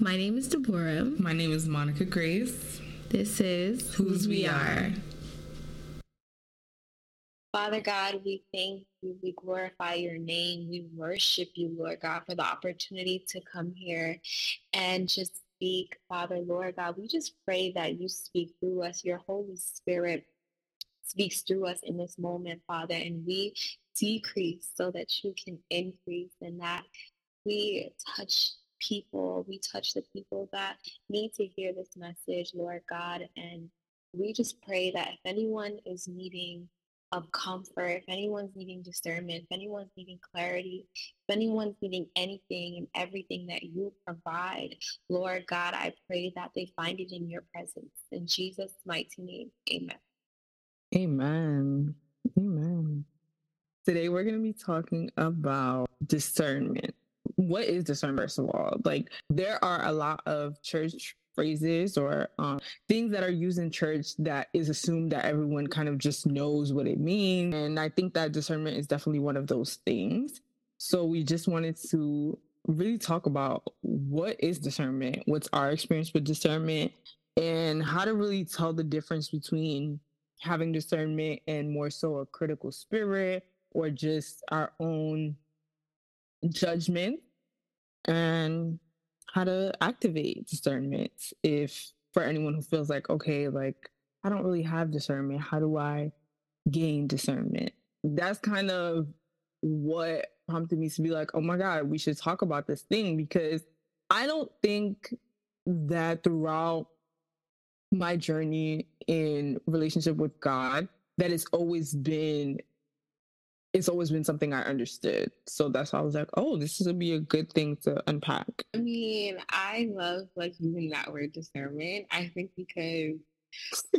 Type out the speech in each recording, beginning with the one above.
My name is Deborah. My name is Monica Grace. This is Whose We Are. Father God, we thank you. We glorify your name. We worship you, Lord God, for the opportunity to come here and just speak. Father, Lord God, we just pray that you speak through us. Your Holy Spirit speaks through us in this moment, Father, and we decrease so that you can increase and that we touch people, we touch the people that need to hear this message, Lord God. And we just pray that if anyone is needing of comfort, if anyone's needing discernment, if anyone's needing clarity, if anyone's needing anything and everything that you provide, Lord God, I pray that they find it in your presence. In Jesus' mighty name, amen. Amen. Amen. Today we're going to be talking about discernment. What is discernment, first of all? Like, there are a lot of church phrases or um, things that are used in church that is assumed that everyone kind of just knows what it means. And I think that discernment is definitely one of those things. So we just wanted to really talk about what is discernment, what's our experience with discernment, and how to really tell the difference between having discernment and more so a critical spirit or just our own judgment and how to activate discernment if for anyone who feels like okay like i don't really have discernment how do i gain discernment? That's kind of what prompted me to be like oh my god we should talk about this thing because i don't think that throughout my journey in relationship with god that it's always been it's always been something I understood. So that's why I was like, oh, this is gonna be a good thing to unpack. I mean, I love like using that word discernment. I think because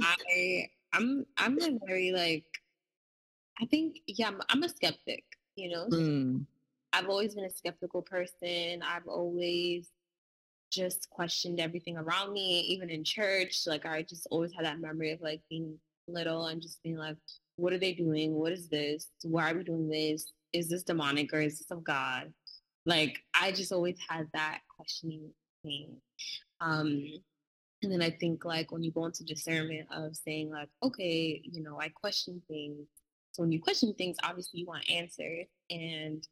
I I'm I'm a very like I think yeah, I'm, I'm a skeptic, you know. Mm. I've always been a skeptical person. I've always just questioned everything around me, even in church. Like I just always had that memory of like being little and just being like, what are they doing? What is this? Why are we doing this? Is this demonic or is this of God? Like I just always had that questioning thing. Um, and then I think like when you go into discernment of saying like, okay, you know, I question things. So when you question things, obviously you want answers. And,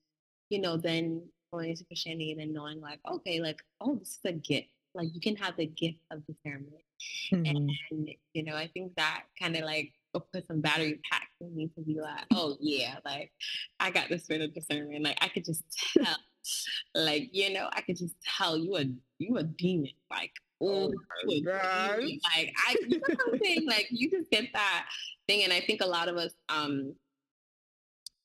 you know, then going into Christianity and then knowing like, okay, like, oh, this is a gift. Like you can have the gift of discernment. Mm-hmm. And, you know, I think that kind of like put some battery packs in me to be like, oh yeah, like I got the spirit of discernment. Like I could just tell, like you know, I could just tell you a you a demon. Like oh, oh like I, you know what I'm saying? Like you just get that thing, and I think a lot of us, um,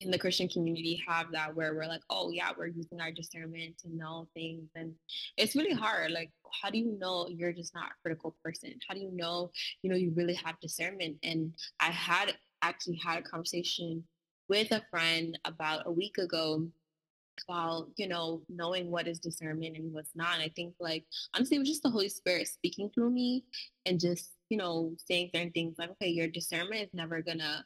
in the Christian community have that where we're like, oh yeah, we're using our discernment to know things, and it's really hard. Like, how do you know you're just not a critical person? How do you know, you know, you really have discernment? And I had actually had a conversation with a friend about a week ago about you know knowing what is discernment and what's not and i think like honestly it was just the holy spirit speaking through me and just you know saying certain things like okay your discernment is never gonna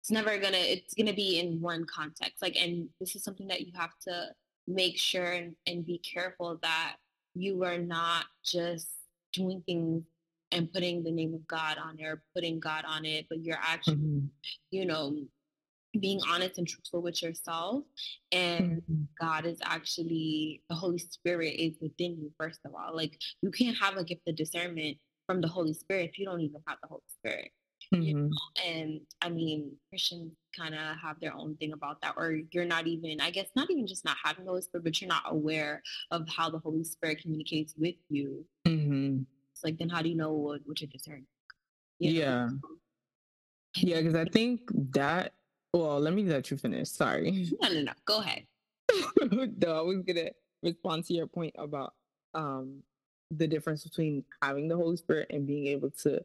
it's never gonna it's gonna be in one context like and this is something that you have to make sure and, and be careful that you are not just doing things and putting the name of god on it or putting god on it but you're actually mm-hmm. you know being honest and truthful with yourself and mm-hmm. god is actually the holy spirit is within you first of all like you can't have a gift of discernment from the holy spirit if you don't even have the holy spirit Mm-hmm. You know? And I mean, Christians kind of have their own thing about that, or you're not even, I guess, not even just not having the Holy Spirit, but you're not aware of how the Holy Spirit communicates with you. Mm-hmm. It's like, then how do you know what, what you're discerning? You yeah. Yeah, because I think that, well, let me let you finish. Sorry. No, no, no. Go ahead. no, I was going to respond to your point about um the difference between having the Holy Spirit and being able to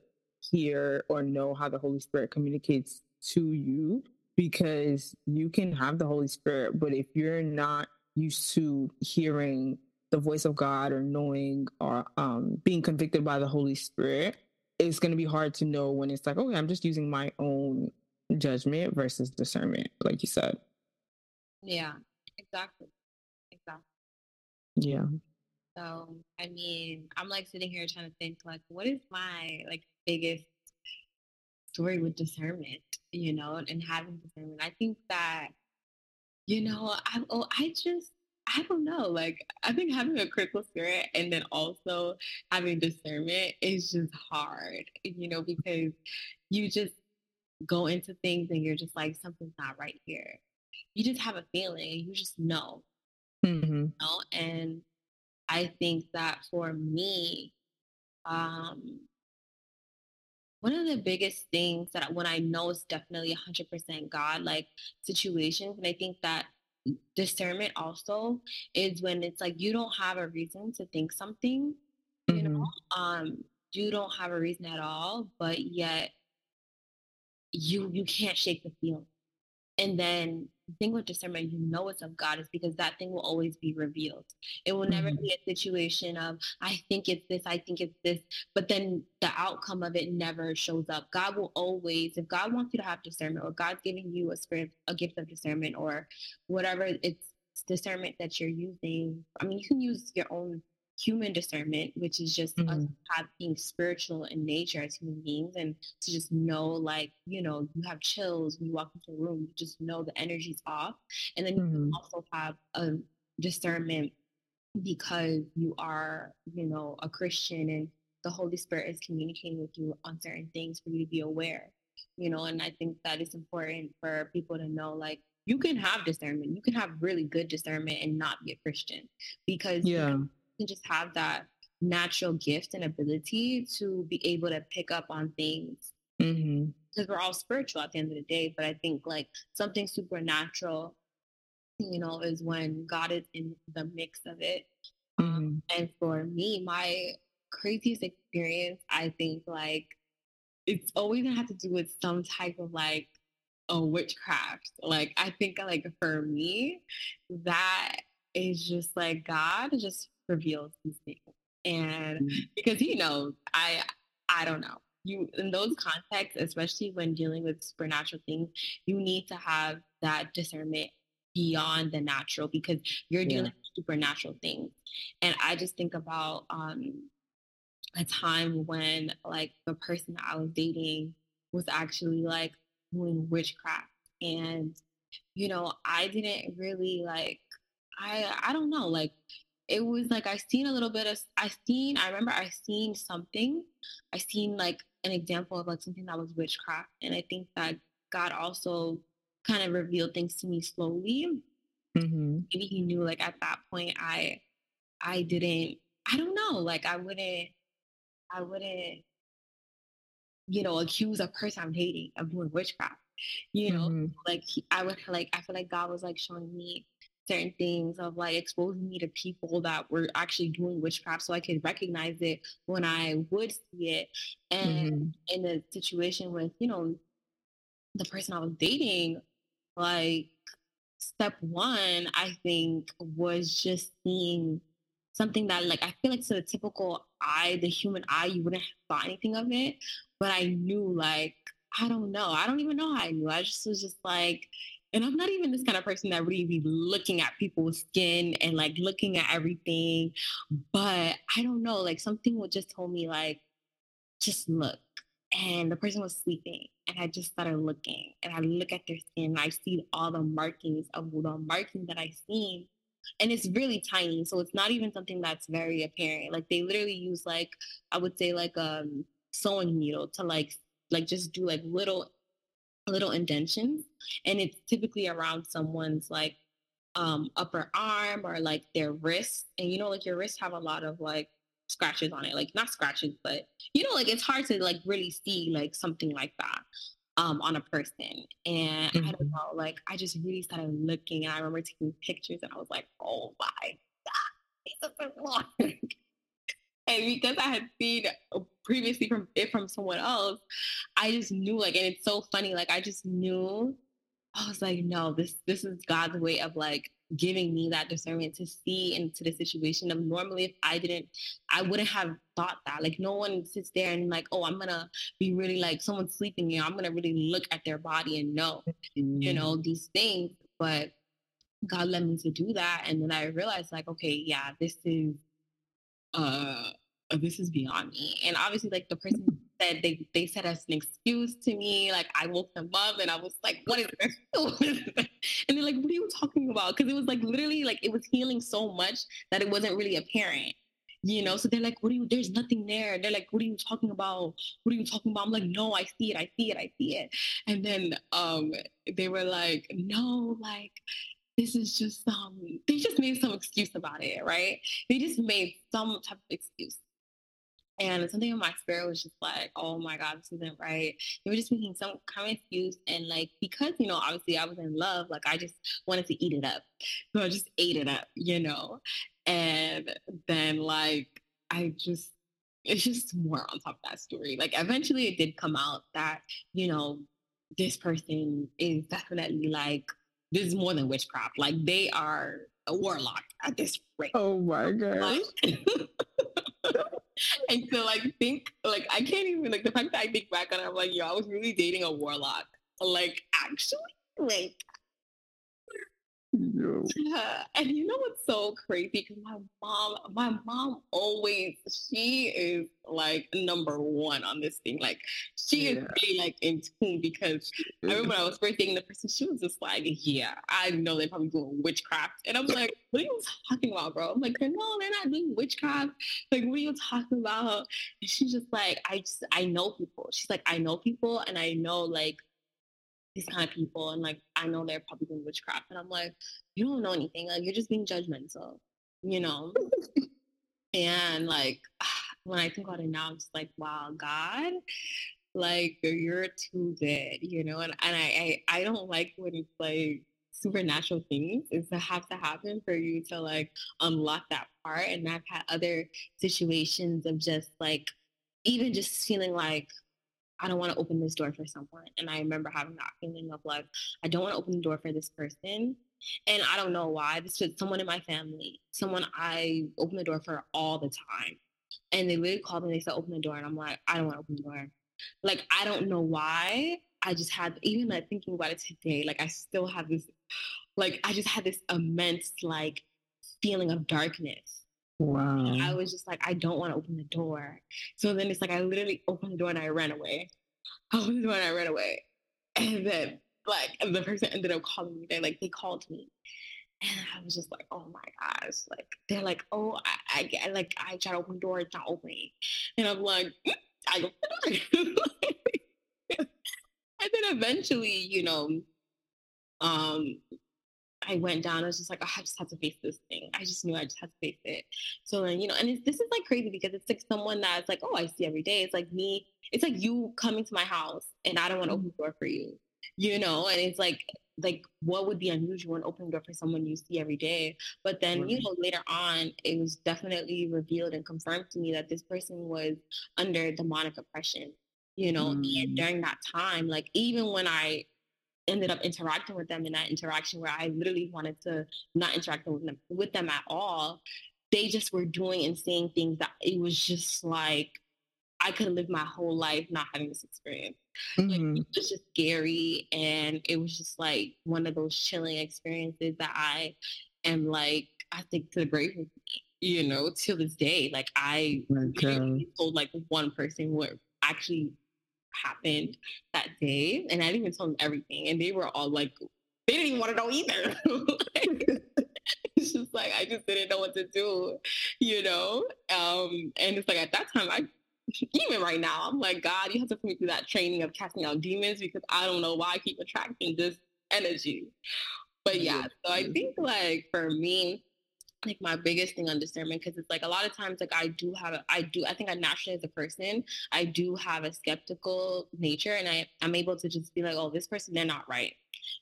hear or know how the Holy Spirit communicates to you because you can have the Holy Spirit, but if you're not used to hearing the voice of God or knowing or um, being convicted by the Holy Spirit, it's going to be hard to know when it's like, okay, I'm just using my own judgment versus discernment, like you said. Yeah, exactly. Exactly. Yeah. So, I mean, I'm like sitting here trying to think, like, what is my like biggest story with discernment, you know, and having discernment? I think that, you know, I oh, I just I don't know. Like, I think having a critical spirit and then also having discernment is just hard, you know, because you just go into things and you're just like, something's not right here. You just have a feeling, you just know. Mm-hmm. You know? And I think that for me, um, one of the biggest things that when I know is definitely 100% God like situations, and I think that discernment also is when it's like you don't have a reason to think something, you Mm-hmm. know, um, you don't have a reason at all, but yet you you can't shake the feeling. And then the thing with discernment, you know it's of God, is because that thing will always be revealed. It will never Mhm. be a situation of, I think it's this, I think it's this, but then the outcome of it never shows up. God will always, if God wants you to have discernment, or God's giving you a spirit, a gift of discernment, or whatever it's discernment that you're using. I mean, you can use your own human discernment, which is just us Mhm. have, being spiritual in nature as human beings and to just know like you know you have chills when you walk into a room you just know the energy's off and then you Mhm. also have a discernment because you are you know a christian and the holy spirit is communicating with you on certain things for you to be aware you know and i think that is important for people to know like you can have discernment you can have really good discernment and not be a christian because you Yeah. Can just have that natural gift and ability to be able to pick up on things Mm-hmm. because we're all spiritual at the end of the day. But I think like something supernatural, you know, is when God is in the mix of it. Um, Mm-hmm. and for me, my craziest experience, I think like it's always gonna have to do with some type of like a witchcraft. Like I think like for me, that is just like God just reveals these things. And Mm-hmm. because he knows, I I don't know. You in those contexts, especially when dealing with supernatural things, you need to have that discernment beyond the natural because you're Yeah. with supernatural things. And I just think about um a time when like the person I was dating was actually like doing witchcraft and you know I didn't really like I I don't know like it was like I seen a little bit of I seen I remember I seen something I seen like an example of like something that was witchcraft and I think that God also kind of revealed things to me slowly Mm-hmm. maybe he knew like at that point I I didn't I don't know like I wouldn't I wouldn't you know accuse a person I'm dating of doing witchcraft you know Mhm. like he, I would like I feel like God was like showing me certain things of like exposing me to people that were actually doing witchcraft so I could recognize it when I would see it. And Mhm. in a situation with you know the person I was dating like step one I think was just seeing something that like I feel like to the typical eye the human eye you wouldn't have thought anything of it but I knew like I don't know. I don't even know how I knew. I just was just like and I'm not even this kind of person that really be looking at people's skin and like looking at everything but I don't know like something would just told me like just look. And the person was sleeping and i just started looking and i look at their skin and i see all the markings of the markings that i seen and it's really tiny so it's not even something that's very apparent like they literally use like i would say like a sewing needle to like like just do like little little indentions and it's typically around someone's like um upper arm or like their wrist and you know like your wrists have a lot of like scratches on it like not scratches but you know like it's hard to like really see like something like that um on a person and i don't Mhm. know like i just really started looking and i remember taking pictures and i was like oh my god this is wrong and because i had seen previously from it from someone else i just knew like and it's so funny like i just knew I was like, no, this this is God's way of like giving me that discernment to see into the situation of normally if I didn't, I wouldn't have thought that. Like no one sits there and like, oh, I'm gonna be really like someone's sleeping here. I'm gonna really look at their body and know, you know, mm-hmm. these things. But God led me to do that. And then I realized like, okay, yeah, this is oh, this is beyond me. And obviously, like the person mm-hmm. said, they they said as an excuse to me. Like I woke them up, and I was like, "What is this?" and they're like, "What are you talking about?" Because it was like literally like it was healing so much that it wasn't really apparent. You know, so they're like, "What are you? There's nothing there." They're like, "What are you talking about? What are you talking about?" I'm like, "No, I see it. I see it. I see it." And then um, they were like, "No, like this is just um they just made some excuse about it, right? They just made some type of excuse. And something in my spirit was just like, oh my God, this isn't right. They were just making some kind of excuse. And like, because, you know, obviously I was in love, like I just wanted to eat it up. So I just ate it up, you know? And then like, I just, it's just more on top of that story. Like eventually it did come out that, you know, this person is definitely like this is more than witchcraft. Like they are a warlock at this rate. Oh my god. and so like think like I can't even like the fact that I think back on it, I'm like, yo, I was really dating a warlock. Like actually, like Yo. and you know what's so crazy? Because my mom, my mom always, she is like number one on this thing. Like she yeah. is really like in tune because I remember when I was first dating the person, she was just like, yeah, I know they're probably doing witchcraft. And I'm like, what are you talking about, bro? I'm like, no, they're not doing witchcraft. Like, what are you talking about? And she's just like, I just, I know people. She's like, I know people and I know like these kind of people and like I know they're probably doing witchcraft. And I'm like, you don't know anything. Like you're just being judgmental, you know? and like when I think about it now, I'm just like, wow, God, like you're too good, you know? And and I I, I don't like when it's like supernatural things is to have to happen for you to like unlock that part. And I've had other situations of just like even just feeling like I don't want to open this door for someone. And I remember having that feeling of like, I don't want to open the door for this person. And I don't know why. This was someone in my family, someone I open the door for all the time. And they literally called me and they said, open the door. And I'm like, I don't want to open the door. Like, I don't know why. I just had, even like thinking about it today, like I still have this, like, I just had this immense, like, feeling of darkness Wow. I was just like, I don't want to open the door. So then it's like I literally opened the door and I ran away. I opened the door and I ran away. And then like the person ended up calling me. They like they called me. And I was just like, oh my gosh. Like they're like, oh, I, I like I try to open the door, it's not opening. And I'm like, mm, I door. and then eventually, you know, um, I went down. I was just like, oh, I just have to face this thing. I just knew I just had to face it. So then, you know, and this is like crazy because it's like someone that's like, oh, I see every day. It's like me. It's like you coming to my house and I don't want to open the door for you, you know. And it's like, like what would be unusual in opening door for someone you see every day? But then, right. you know, later on, it was definitely revealed and confirmed to me that this person was under demonic oppression you know mm. and during that time like even when i ended up interacting with them in that interaction where I literally wanted to not interact with them with them at all. They just were doing and saying things that it was just like I could live my whole life not having this experience. Mm-hmm. Like, it was just scary and it was just like one of those chilling experiences that I am like I think to the grave with me, you know, till this day. Like I okay. told like one person what actually happened that day. And I didn't even tell them everything. And they were all like, they didn't even want to know either. it's just like I just didn't know what to do, you know? Um, and it's like at that time I even right now, I'm like, God, you have to put me through that training of casting out demons because I don't know why I keep attracting this energy. But yeah, so I think like for me, like my biggest thing on discernment because it's like a lot of times like I do have a, I do I think I naturally as a person I do have a skeptical nature and I I'm able to just be like oh this person they're not right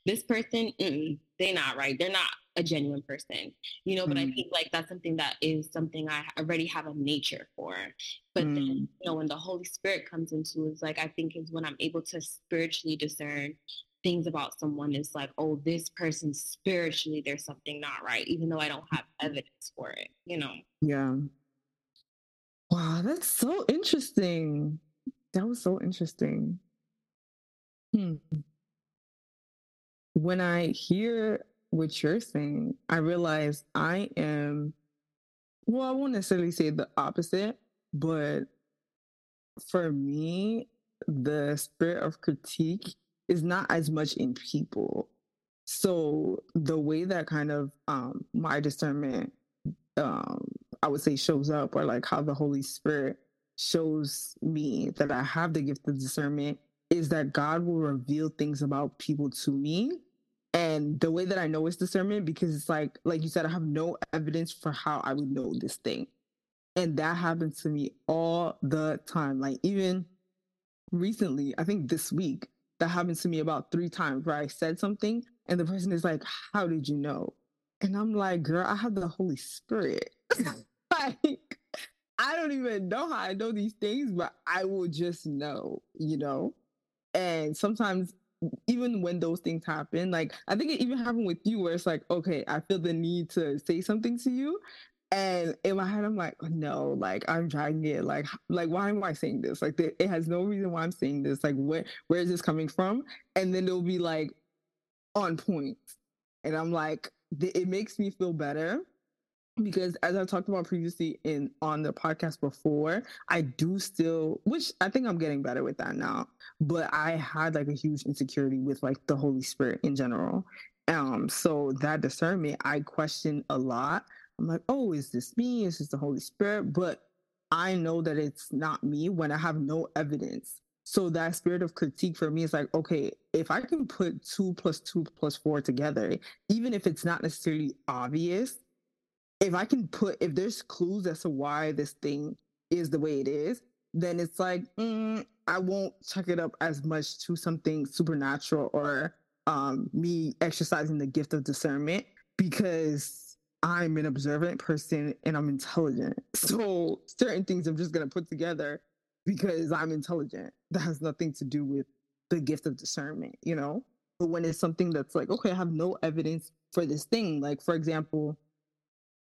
this person they're not right they're not a genuine person you know mm. but I mm. think like that's something that is something I already have a nature for but mm. then you know when the Holy Spirit comes into it's like I think is when I'm able to spiritually discern things about someone is like, oh, this person spiritually, there's something not right, even though I don't have evidence for it, you know? Yeah. Wow, that's so interesting. That was so interesting. Hmm. When I hear what you're saying, I realize I am, well, I won't necessarily say the opposite, but for me, the spirit of critique is not as much in people. So the way that kind of um my discernment um I would say shows up or like how the Holy Spirit shows me that I have the gift of discernment is that God will reveal things about people to me. And the way that I know it's discernment, because it's like, like you said, I have no evidence for how I would know this thing. And that happens to me all the time. Like even recently, I think this week, that happened to me about three times where I said something and the person is like, How did you know? And I'm like, Girl, I have the Holy Spirit. like, I don't even know how I know these things, but I will just know, you know? And sometimes, even when those things happen, like I think it even happened with you, where it's like, okay, I feel the need to say something to you. And in my head, I'm like, no, like I'm dragging it. Like, like why am I saying this? Like, it has no reason why I'm saying this. Like, where where is this coming from? And then it'll be like on point, and I'm like, it makes me feel better because as I talked about previously in on the podcast before, I do still, which I think I'm getting better with that now. But I had like a huge insecurity with like the Holy Spirit in general. Um, so that discernment, I question a lot I'm like, oh, is this me? Is this the Holy Spirit? But I know that it's not me when I have no evidence. So that spirit of critique for me is like, okay, if I can put two plus two plus four together, even if it's not necessarily obvious, if I can put, if there's clues as to why this thing is the way it is, then it's like, mm, I won't chuck it up as much to something supernatural or um, me exercising the gift of discernment because I'm an observant person and I'm intelligent. So certain things I'm just going to put together because I'm intelligent. That has nothing to do with the gift of discernment, you know? But when it's something that's like, okay, I have no evidence for this thing. Like, for example,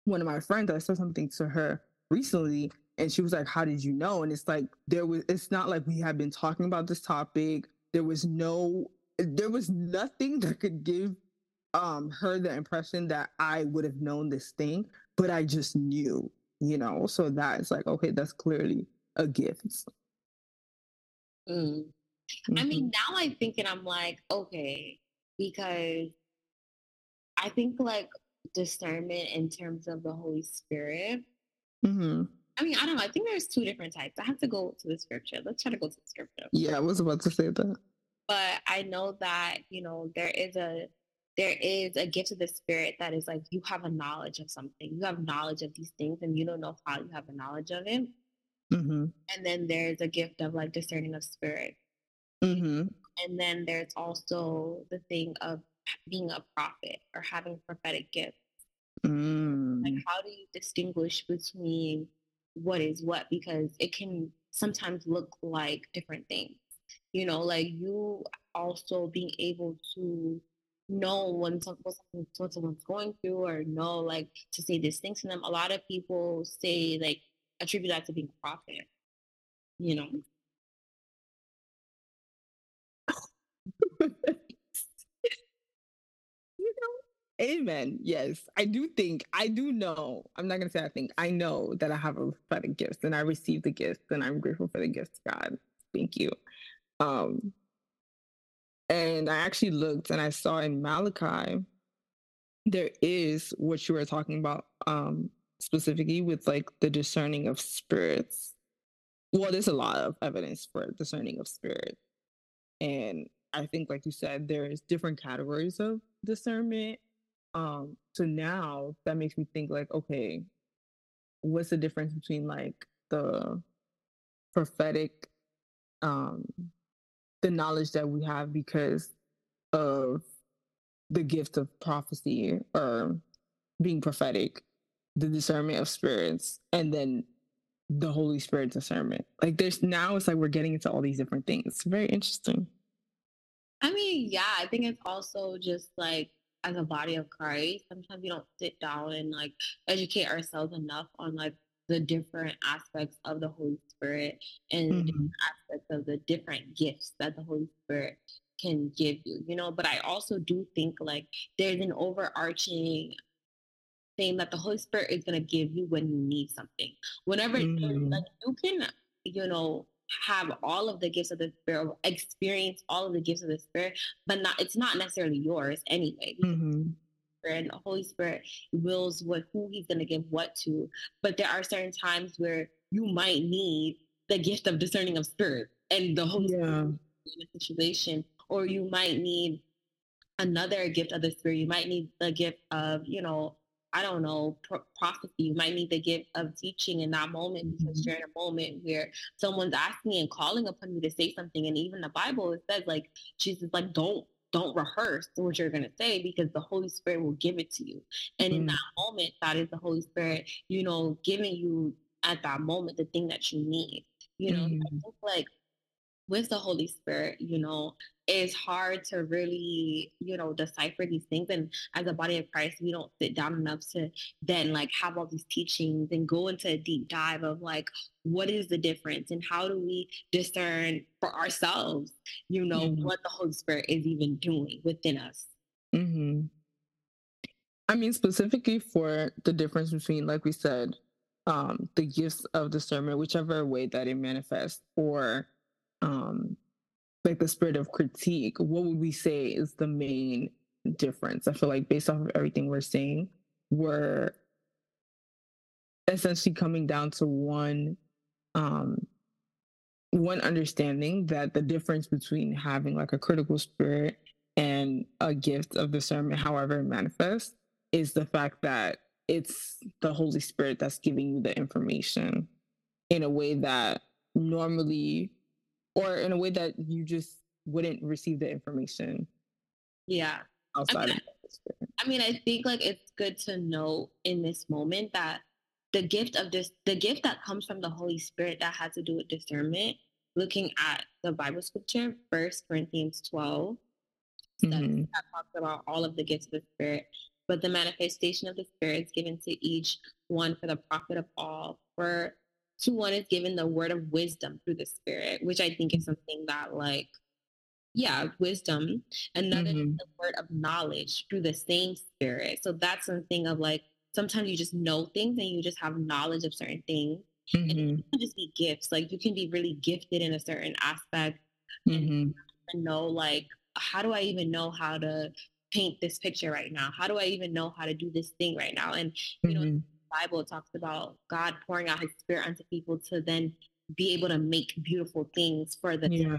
one of my friends, I said something to her recently and she was like, How did you know? And it's like, there was, it's not like we had been talking about this topic. There was no, there was nothing that could give um heard the impression that I would have known this thing, but I just knew, you know. So that is like, okay, that's clearly a gift. Mm. Mm-hmm. I mean, now I'm thinking, I'm like, okay, because I think like discernment in terms of the Holy Spirit. Mm-hmm. I mean, I don't know. I think there's two different types. I have to go to the scripture. Let's try to go to the scripture. Yeah, I was about to say that. But I know that, you know, there is a there is a gift of the spirit that is like you have a knowledge of something you have knowledge of these things and you don't know how you have a knowledge of it mm-hmm. and then there's a gift of like discerning of spirit mm-hmm. and then there's also the thing of being a prophet or having prophetic gifts mm. like how do you distinguish between what is what because it can sometimes look like different things you know like you also being able to know when something, what someone's going through or know like to say these things to them. A lot of people say like attribute that to being a prophet, you know. you know, amen. Yes, I do think, I do know. I'm not gonna say I think. I know that I have a prophetic gifts and I received the gifts and I'm grateful for the gifts, God. Thank you. Um, and I actually looked and I saw in Malachi, there is what you were talking about um, specifically with like the discerning of spirits. Well, there's a lot of evidence for discerning of spirit. And I think, like you said, there's different categories of discernment. Um, so now that makes me think like, okay, what's the difference between like the prophetic um the knowledge that we have because of the gift of prophecy or being prophetic, the discernment of spirits, and then the Holy Spirit discernment. Like there's now it's like we're getting into all these different things. It's very interesting. I mean, yeah, I think it's also just like as a body of Christ, sometimes we don't sit down and like educate ourselves enough on like the different aspects of the Holy Spirit and mm-hmm. aspects of the different gifts that the Holy Spirit can give you, you know. But I also do think like there's an overarching saying that the Holy Spirit is going to give you when you need something. Whenever Mm. like you can, you know, have all of the gifts of the Spirit, experience all of the gifts of the Spirit, but not it's not necessarily yours anyway. Mhm. And the Holy Spirit wills what who He's going to give what to. But there are certain times where you might need the gift of discerning of spirit, and the Holy Spirit Yeah. in a situation, or you might need another gift of the spirit. You might need the gift of, you know, I don't know, pro- prophecy. You might need the gift of teaching in that moment because Mhm. you're in a moment where someone's asking and calling upon you to say something. And even the Bible it says, like, Jesus, like, don't don't rehearse what you're gonna say because the Holy Spirit will give it to you. And in Mm. that moment, that is the Holy Spirit, you know, giving you at that moment the thing that you need. You know, I Mhm. think like with the Holy Spirit, you know, it's hard to really, you know, decipher these things. And as a body of Christ, we don't sit down enough to then like have all these teachings and go into a deep dive of like, what is the difference and how do we discern for ourselves, you know, Mhm. what the Holy Spirit is even doing within us. hmm I mean, specifically for the difference between, like we said, um, the gifts of discernment, whichever way that it manifests, or um, like the spirit of critique, what would we say is the main difference? I feel like based off of everything we're saying, we're essentially coming down to one um one understanding that the difference between having like a critical spirit and a gift of discernment, however it manifests, is the fact that it's the Holy Spirit that's giving you the information in a way that normally, or in a way that you just wouldn't receive the information Yeah. outside mean, of the Holy Spirit. I mean, I think like it's good to know in this moment that the gift of this, the gift that comes from the Holy Spirit that has to do with discernment, looking at the Bible scripture, First Corinthians 12, that, Mhm. that talks about all of the gifts of the Spirit, but the manifestation of the Spirit is given to each one for the profit of all. For to one is given the word of wisdom through the Spirit, which I think is something that like yeah, wisdom. Another Mhm. is the word of knowledge through the same spirit. So that's something of like sometimes you just know things and you just have knowledge of certain things. And Mhm. it can just be gifts. Like you can be really gifted in a certain aspect Mhm. and know like how do I even know how to paint this picture right now? How do I even know how to do this thing right now? And you know, Bible talks about God pouring out his spirit onto people to then be able to make beautiful things for the Yeah.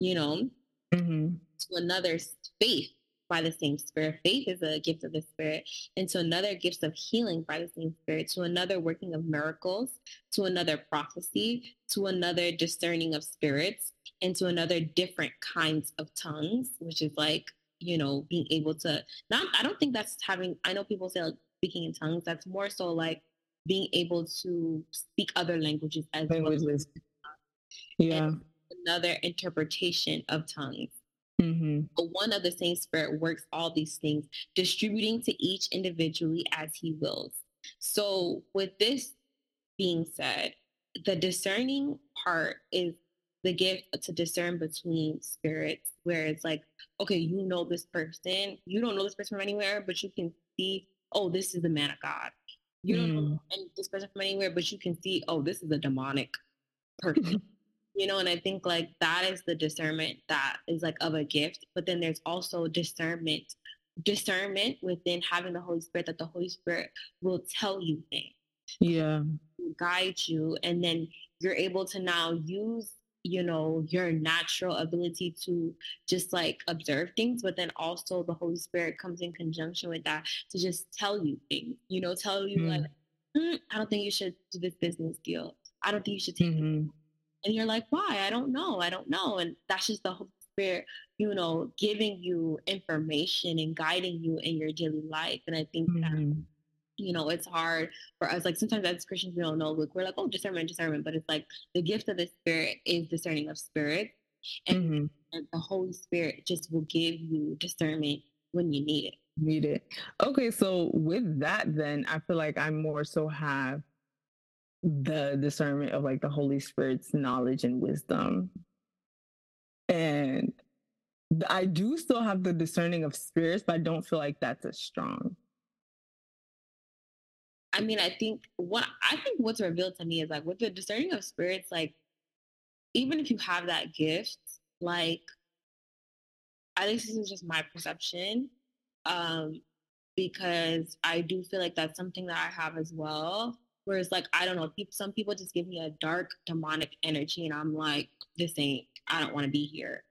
you know? Mhm. to another faith by the same spirit. Faith is a gift of the spirit. And to another gifts of healing by the same spirit. To another working of miracles. To another prophecy. To another discerning of spirits. And to another different kinds of tongues which is like you know being able to not i don't think that's having i know people say like speaking in tongues that's more so like being able to speak other languages as well Languages. Yeah. another interpretation of tongues Mhm. But one of the same spirit works all these things, distributing to each individually as he wills. So, with this being said, the discerning part is the gift to discern between spirits, where it's like, okay, you know this person, you don't know this person from anywhere, but you can see, oh, this is the man of God. You don't know mm. any- this person from anywhere, but you can see, oh, this is a demonic person you know and i think like that is the discernment that is like of a gift but then there's also discernment discernment within having the holy spirit that the holy spirit will tell you things Yeah. guide you and then you're able to now use you know your natural ability to just like observe things but then also the holy spirit comes in conjunction with that to just tell you things you know tell you Mm. like "Hmm, i don't think you should do this business deal i don't think you should take Mhm. and you're like, why? I don't know. I don't know. And that's just the Holy Spirit, you know, giving you information and guiding you in your daily life. And I think that, Mhm. You know, it's hard for us. Like sometimes as Christians, we don't know. Like we're like, oh, discernment, discernment. But it's like the gift of the Spirit is discerning of spirit. And, Mhm. the Holy Spirit just will give you discernment when you need it. Need it. Okay, so with that, then I feel like I more so have the discernment of like the Holy Spirit's knowledge and wisdom. And I do still have the discerning of spirits, but I don't feel like that's as strong. I mean, I think what I think what's revealed to me is like with the discerning of spirits, like even if you have that gift, like at least this is just my perception. Um, because I do feel like that's something that I have as well. Whereas, like, I don't know, some people just give me a dark demonic energy, and I'm like, this ain't, I don't want to be here.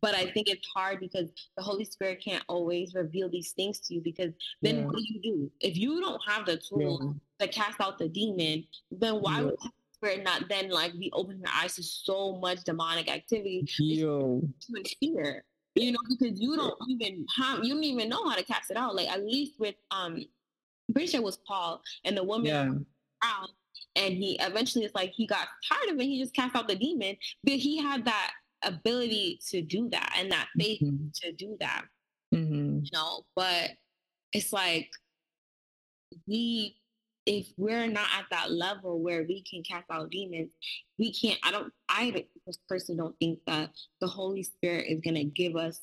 But I think it's hard because the Holy Spirit can't always reveal these things to you because then yeah. what do you do? If you don't have the tool yeah. to cast out the demon, then why yeah. would the Spirit not then like be opening your eyes to so much demonic activity? Yo. To fear you know, because you don't even have, you don't even know how to cast it out. Like at least with um, I'm pretty sure it was Paul and the woman out, and he eventually it's like he got tired of it. He just cast out the demon, but he had that ability to do that and that faith mm-hmm. to do that. Mm-hmm. You know, but it's like we if we're not at that level where we can cast out demons, we can't. I don't. I personally don't think that the Holy Spirit is going to give us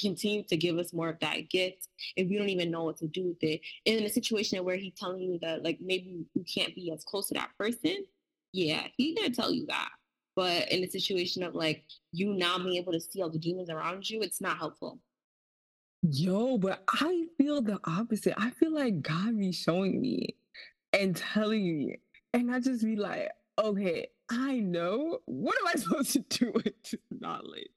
continue to give us more of that gift if we don't even know what to do with it. in a situation where he's telling you that like maybe you can't be as close to that person, yeah, he's gonna tell you that. But in a situation of like you now being able to see all the demons around you, it's not helpful. Yo, but I feel the opposite. I feel like God be showing me and telling me, and I just be like, okay, I know. What am I supposed to do with this knowledge?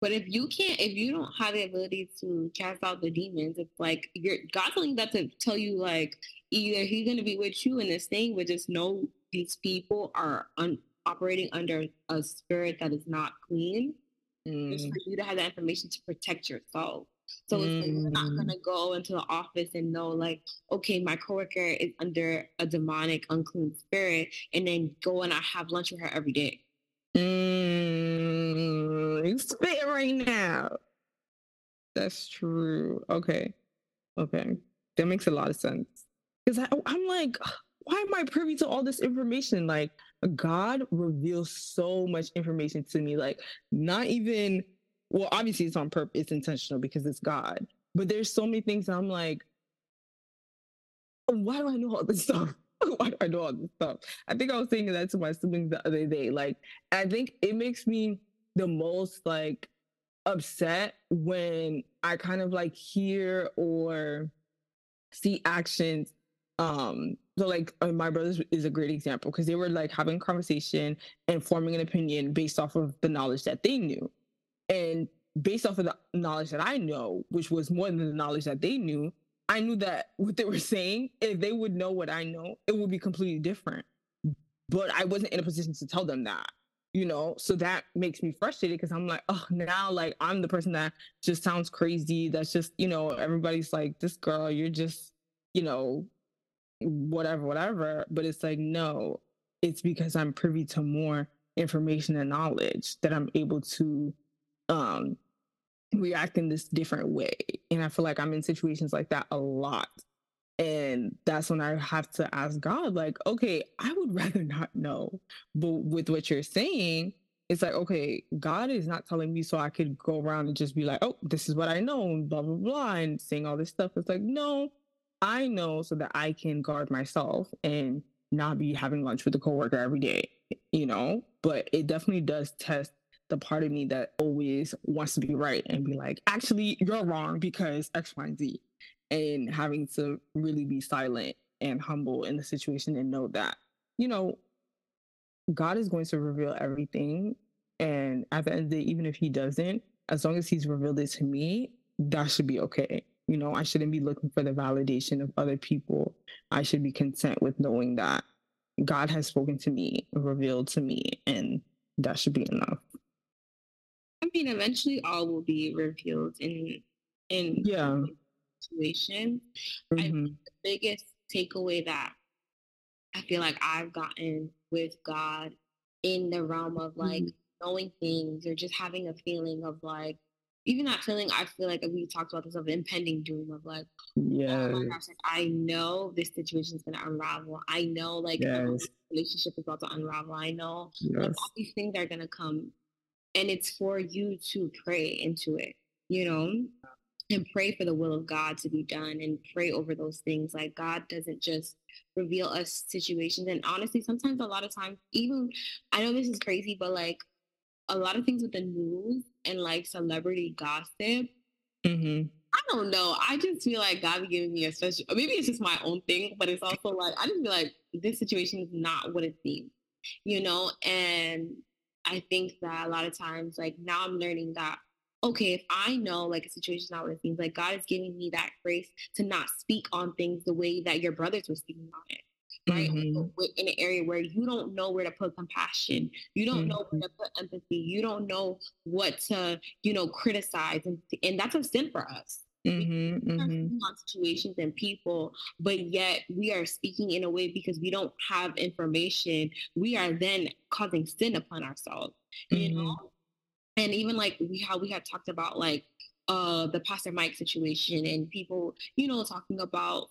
But if you can't, if you don't have the ability to cast out the demons, it's like you're God's telling that to tell you like either He's gonna be with you in this thing, but just know these people are un- operating under a spirit that is not clean. Mm. Just for you to have that information to protect yourself. So mm. it's like you're not mm. gonna go into the office and know like, okay, my coworker is under a demonic, unclean spirit, and then go and I have lunch with her every day. Mm, you spit right now. That's true. Okay. Okay. That makes a lot of sense. Because I'm like, why am I privy to all this information? Like, God reveals so much information to me. Like, not even well, obviously it's on purpose, it's intentional because it's God. But there's so many things I'm like, why do I know all this stuff? why do I know all this stuff? I think I was saying that to my siblings the other day. Like, I think it makes me the most like upset when I kind of like hear or see actions. Um, so like uh, my brothers is a great example because they were like having a conversation and forming an opinion based off of the knowledge that they knew. And based off of the knowledge that I know, which was more than the knowledge that they knew, I knew that what they were saying, if they would know what I know, it would be completely different. But I wasn't in a position to tell them that, you know? So that makes me frustrated because I'm like, oh, now like I'm the person that just sounds crazy. That's just, you know, everybody's like, this girl, you're just, you know, whatever, whatever. But it's like, no, it's because I'm privy to more information and knowledge that I'm able to um react in this different way and i feel like i'm in situations like that a lot and that's when i have to ask god like okay i would rather not know but with what you're saying it's like okay god is not telling me so i could go around and just be like oh this is what i know and blah blah blah and saying all this stuff. It's like no i know so that i can guard myself and not be having lunch with a coworker every day you know? But it definitely does test the part of me that always wants to be right and be like, actually, you're wrong because X, Y, and Z. And having to really be silent and humble in the situation and know that, you know, God is going to reveal everything. And at the end of the day, even if He doesn't, as long as He's revealed it to me, that should be okay. You know, I shouldn't be looking for the validation of other people. I should be content with knowing that God has spoken to me, revealed to me, and that should be enough. I mean, eventually all will be revealed in in yeah situation. Mm-hmm. the biggest takeaway that I feel like I've gotten with God in the realm of like mm-hmm. knowing things or just having a feeling of like even that feeling I feel like we talked about this of impending doom of like yeah oh gosh like I know this situation is gonna unravel I know like yes. relationship is about to unravel I know yes. like all these things are gonna come and it's for you to pray into it you know and pray for the will of God to be done and pray over those things. Like God doesn't just reveal us situations. And honestly, sometimes a lot of times, even I know this is crazy, but like a lot of things with the news and like celebrity gossip. Mm-hmm. I don't know. I just feel like God be giving me a special. Maybe it's just my own thing, but it's also like I just feel like this situation is not what it seems, you know. And I think that a lot of times, like now, I'm learning that okay, if I know like a situation is not what it seems like, God is giving me that grace to not speak on things the way that your brothers were speaking on it. Right. Mm-hmm. In an area where you don't know where to put compassion, you don't mm-hmm. know where to put empathy, you don't know what to, you know, criticize. And, and that's a sin for us. Mm-hmm, mm-hmm. on situations and people, but yet we are speaking in a way because we don't have information. We are then causing sin upon ourselves. You mm-hmm. know, and even like we how we had talked about like uh the Pastor Mike situation and people, you know, talking about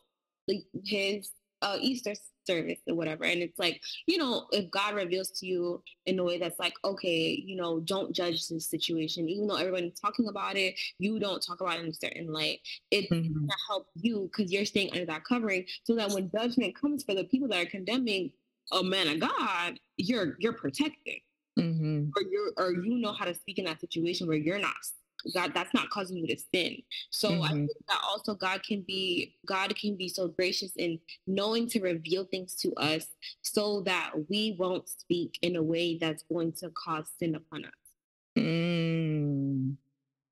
like his uh Easter service or whatever. And it's like, you know, if God reveals to you in a way that's like, okay, you know, don't judge this situation, even though everybody's talking about it, you don't talk about it in a certain light. It's mm-hmm. gonna help you because you're staying under that covering so that when judgment comes for the people that are condemning a man of God, you're you're protected mm-hmm. or you or you know how to speak in that situation where you're not God, that's not causing you to sin. So mm-hmm. I think that also God can be God can be so gracious in knowing to reveal things to us so that we won't speak in a way that's going to cause sin upon us. Mm.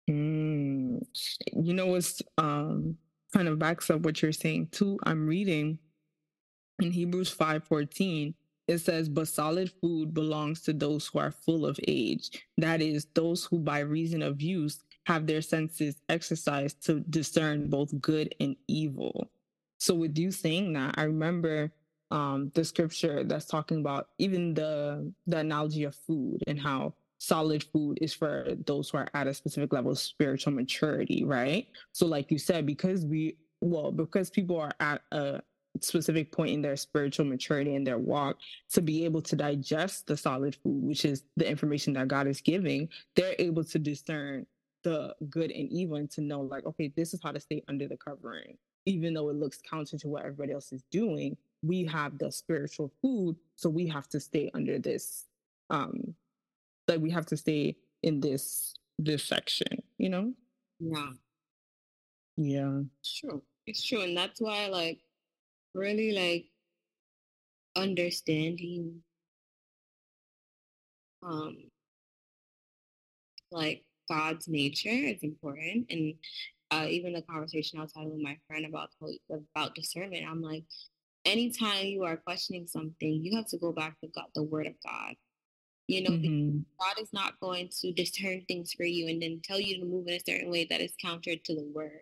Mm. You know what's um kind of backs up what you're saying too. I'm reading in Hebrews 5:14 it says, but solid food belongs to those who are full of age. That is, those who by reason of use have their senses exercised to discern both good and evil. So, with you saying that, I remember um, the scripture that's talking about even the the analogy of food and how solid food is for those who are at a specific level of spiritual maturity, right? So, like you said, because we well, because people are at a specific point in their spiritual maturity and their walk to be able to digest the solid food, which is the information that God is giving, they're able to discern the good and evil and to know, like, okay, this is how to stay under the covering. Even though it looks counter to what everybody else is doing, we have the spiritual food. So we have to stay under this, um, like we have to stay in this this section, you know? Yeah. Yeah. It's true. It's true. And that's why like really like understanding um like God's nature is important and uh, even the conversation I was having with my friend about about discernment, I'm like, anytime you are questioning something, you have to go back to God, the Word of God. You know, mm-hmm. God is not going to discern things for you and then tell you to move in a certain way that is counter to the Word.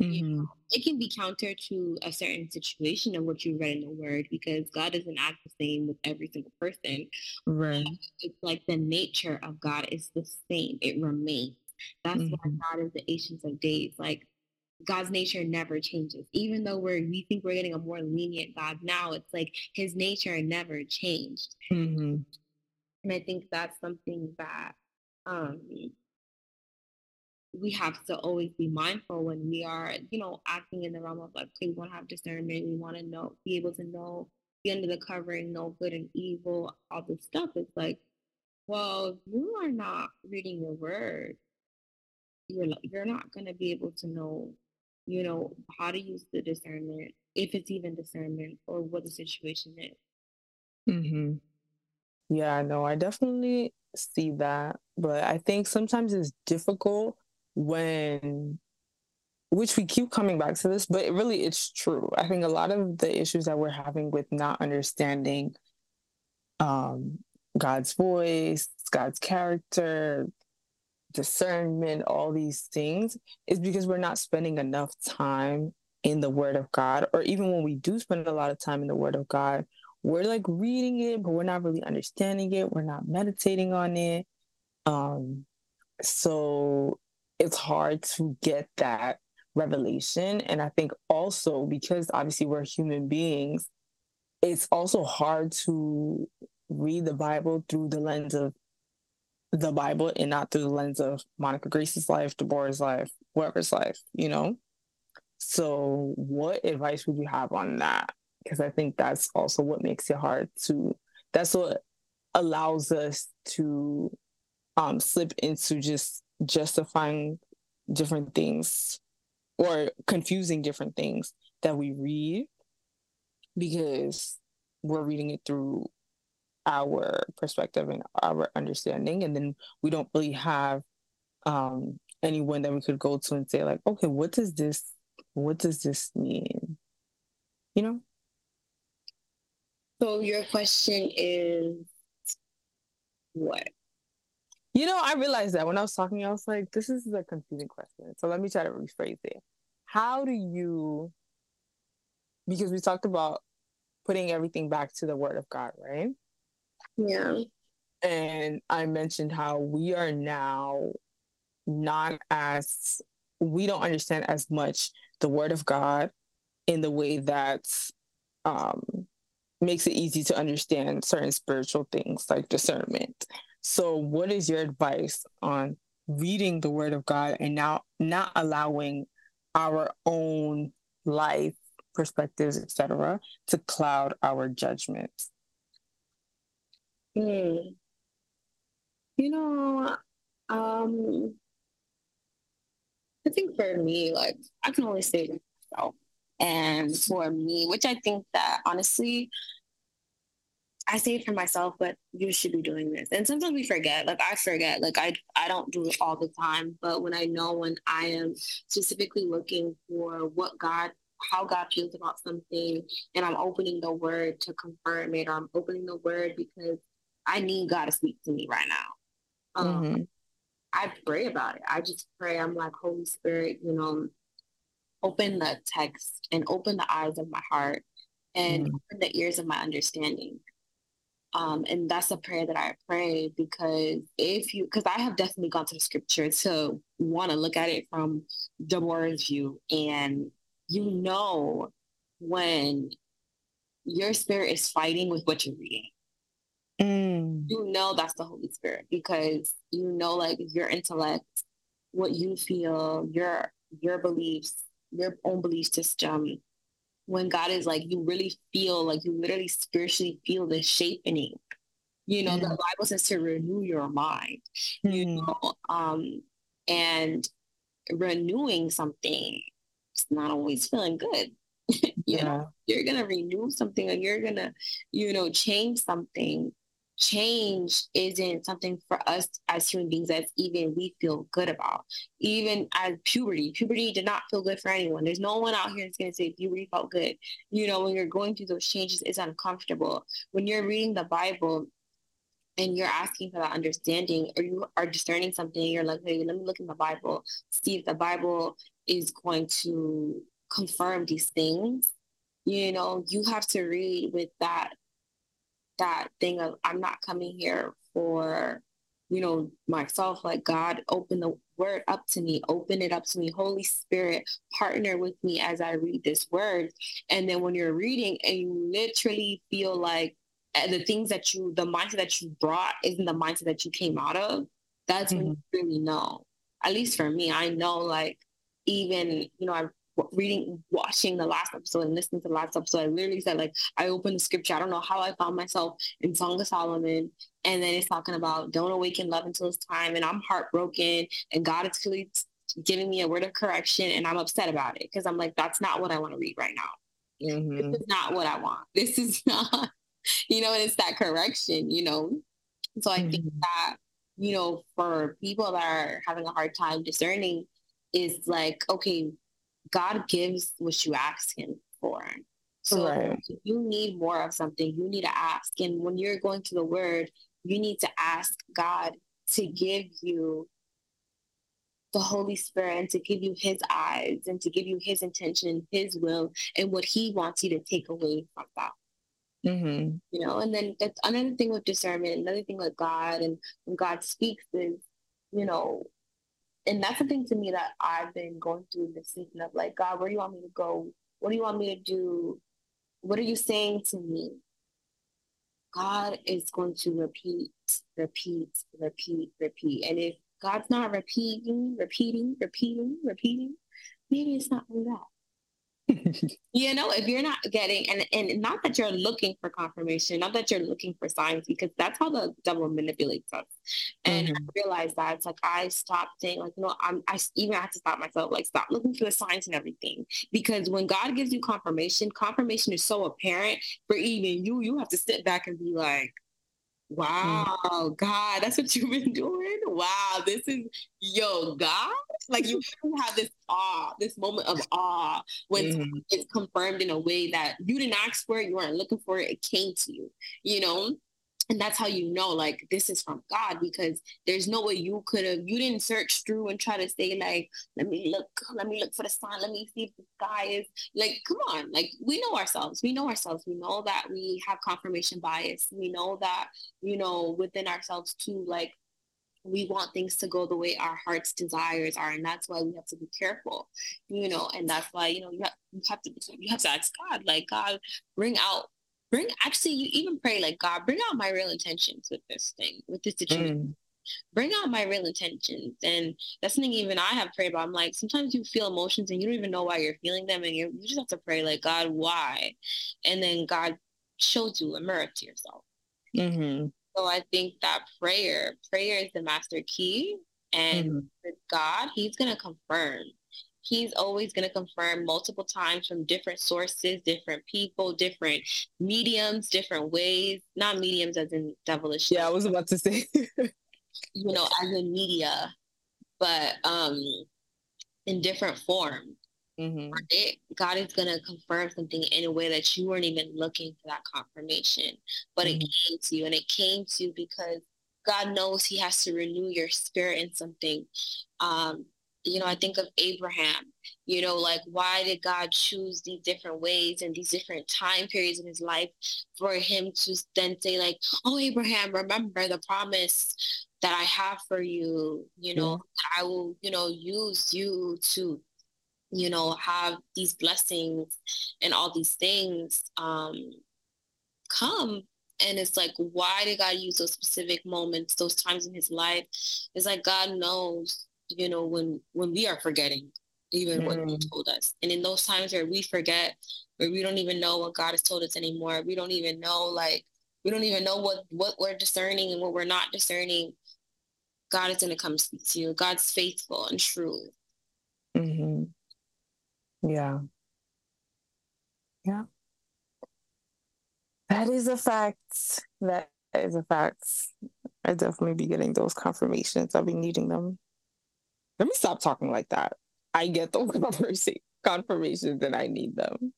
Mm-hmm. You know, it can be counter to a certain situation of what you read in the word because God doesn't act the same with every single person. Right. It's like the nature of God is the same. It remains. That's mm-hmm. why God is the ancients of days. Like God's nature never changes. Even though we're we think we're getting a more lenient God now, it's like his nature never changed. Mm-hmm. And I think that's something that um we have to always be mindful when we are, you know, acting in the realm of like, okay, we want to have discernment, we want to know, be able to know, be under the covering, know good and evil, all this stuff. It's like, well, you are not reading your word. You're you're not going to be able to know, you know, how to use the discernment, if it's even discernment, or what the situation is. Mm-hmm. Yeah, no, I definitely see that, but I think sometimes it's difficult when which we keep coming back to this, but really it's true. I think a lot of the issues that we're having with not understanding um, God's voice, God's character, discernment, all these things is because we're not spending enough time in the Word of God, or even when we do spend a lot of time in the Word of God, we're like reading it, but we're not really understanding it. We're not meditating on it. Um, so it's hard to get that revelation. And I think also because obviously we're human beings, it's also hard to read the Bible through the lens of the Bible and not through the lens of Monica Grace's life, Deborah's life, whoever's life, you know? So, what advice would you have on that? Because I think that's also what makes it hard to, that's what allows us to um, slip into just justifying different things or confusing different things that we read because we're reading it through our perspective and our understanding. And then we don't really have um anyone that we could go to and say like okay what does this what does this mean? You know? So your question is what you know i realized that when i was talking i was like this is a confusing question. So let me try to rephrase it. How do you because we talked about putting everything back to the word of god right? Yeah. And i mentioned how we are now not as we don't understand as much the word of God in the way that um, makes it easy to understand certain spiritual things like discernment. So, what is your advice on reading the word of God and now not allowing our own life perspectives, etc., to cloud our judgment? Mm. You know, um, I think for me, like I can only say myself. And for me, which I think that honestly, I say it for myself, but you should be doing this. And sometimes we forget. Like I forget. Like I I don't do it all the time. But when I know when I am specifically looking for what God how God feels about something and I'm opening the word to confirm it or I'm opening the word because I need God to speak to me right now. Um, mm-hmm. I pray about it. I just pray. I'm like, Holy Spirit, you know, open the text and open the eyes of my heart and mm. open the ears of my understanding. Um, and that's a prayer that I pray because if you, because I have definitely gone to the scripture to want to look at it from Deborah's view, and you know when your spirit is fighting with what you're reading. Mm. You know that's the Holy Spirit because you know like your intellect, what you feel, your your beliefs, your own belief system. When God is like, you really feel like you literally spiritually feel the shaping. You know, mm. the Bible says to renew your mind. Mm. You know, um, and renewing something, it's not always feeling good. you yeah. know, you're gonna renew something and you're gonna, you know, change something change isn't something for us as human beings that even we feel good about. Even as puberty, puberty did not feel good for anyone. There's no one out here that's going to say puberty felt good. You know, when you're going through those changes, it's uncomfortable. When you're reading the Bible, and you're asking for that understanding or you are discerning something you're like hey let me look in the bible see if the bible is going to confirm these things you know you have to read with that that thing of I'm not coming here for, you know, myself. Like God, open the word up to me, open it up to me. Holy Spirit, partner with me as I read this word. And then when you're reading and you literally feel like eh, the things that you, the mindset that you brought isn't the mindset that you came out of, that's mm-hmm. when you really know. At least for me, I know like even, you know, I've reading, watching the last episode and listening to the last episode, I literally said like I opened the scripture. I don't know how I found myself in Song of Solomon, and then it's talking about don't awaken love until it's time, and I'm heartbroken, and God is clearly giving me a word of correction, and I'm upset about it because I'm like that's not what I want to read right now. Mm-hmm. This is not what I want. This is not, you know, and it's that correction, you know. So I mm-hmm. think that you know for people that are having a hard time discerning is like okay God gives what you ask him for. So right. if you need more of something, you need to ask. And when you're going to the word, you need to ask God to give you the Holy Spirit and to give you his eyes and to give you his intention, his will, and what he wants you to take away from that. Mm-hmm. You know, and then that's another thing with discernment, another thing with God and when God speaks is, you know, and that's the thing to me that I've been going through this season of like, God, where do you want me to go? What do you want me to do? What are you saying to me? God is going to repeat, repeat, repeat, repeat. And if God's not repeating, repeating, repeating, repeating, maybe it's not really that. you know, if you're not getting and and not that you're looking for confirmation, not that you're looking for signs, because that's how the devil manipulates us. And mm-hmm. I realized that it's like I stopped saying like, no, I'm I even have to stop myself, like stop looking for the signs and everything. Because when God gives you confirmation, confirmation is so apparent for even you, you have to sit back and be like, Mm. Wow, God, that's what you've been doing. Wow, this is yo, God. Like you have this awe, this moment of awe when mm-hmm. it's confirmed in a way that you didn't ask for it, you weren't looking for it, it came to you, you know? And that's how you know like this is from god because there's no way you could have you didn't search through and try to say like let me look let me look for the sign let me see if the guy is like come on like we know ourselves we know ourselves we know that we have confirmation bias we know that you know within ourselves too like we want things to go the way our heart's desires are and that's why we have to be careful you know and that's why you know you have, you have to you have to ask god like god bring out bring actually you even pray like God, bring out my real intentions with this thing, with this situation. Mm. Bring out my real intentions. And that's something even I have prayed about. I'm like, sometimes you feel emotions and you don't even know why you're feeling them. And you just have to pray like, God, why? And then God shows you a mirror to yourself. Mm-hmm. So I think that prayer, prayer is the master key. And mm-hmm. with God, he's going to confirm he's always going to confirm multiple times from different sources, different people, different mediums, different ways. Not mediums as in devilish. Yeah, I was about to say. you know, as in media, but um, in different forms. Mm-hmm. God is going to confirm something in a way that you weren't even looking for that confirmation, but mm-hmm. it came to you, and it came to you because God knows He has to renew your spirit in something. Um, you know, I think of Abraham, you know, like why did God choose these different ways and these different time periods in his life for him to then say like, oh, Abraham, remember the promise that I have for you, you know, mm-hmm. I will, you know, use you to, you know, have these blessings and all these things um, come and it's like why did god use those specific moments those times in his life it's like god knows you know, when when we are forgetting even mm. what he mm. told us. And in those times where we forget, where we don't even know what God has told us anymore, we don't even know like we don't even know what what we're discerning and what we're not discerning. God is going to come speak to you. God's faithful and true. Mm-hmm. Yeah. Yeah. That is a fact. That is a fact. I definitely be getting those confirmations. I'll be needing them. Let me stop talking like that. I get those confirmations and I need them.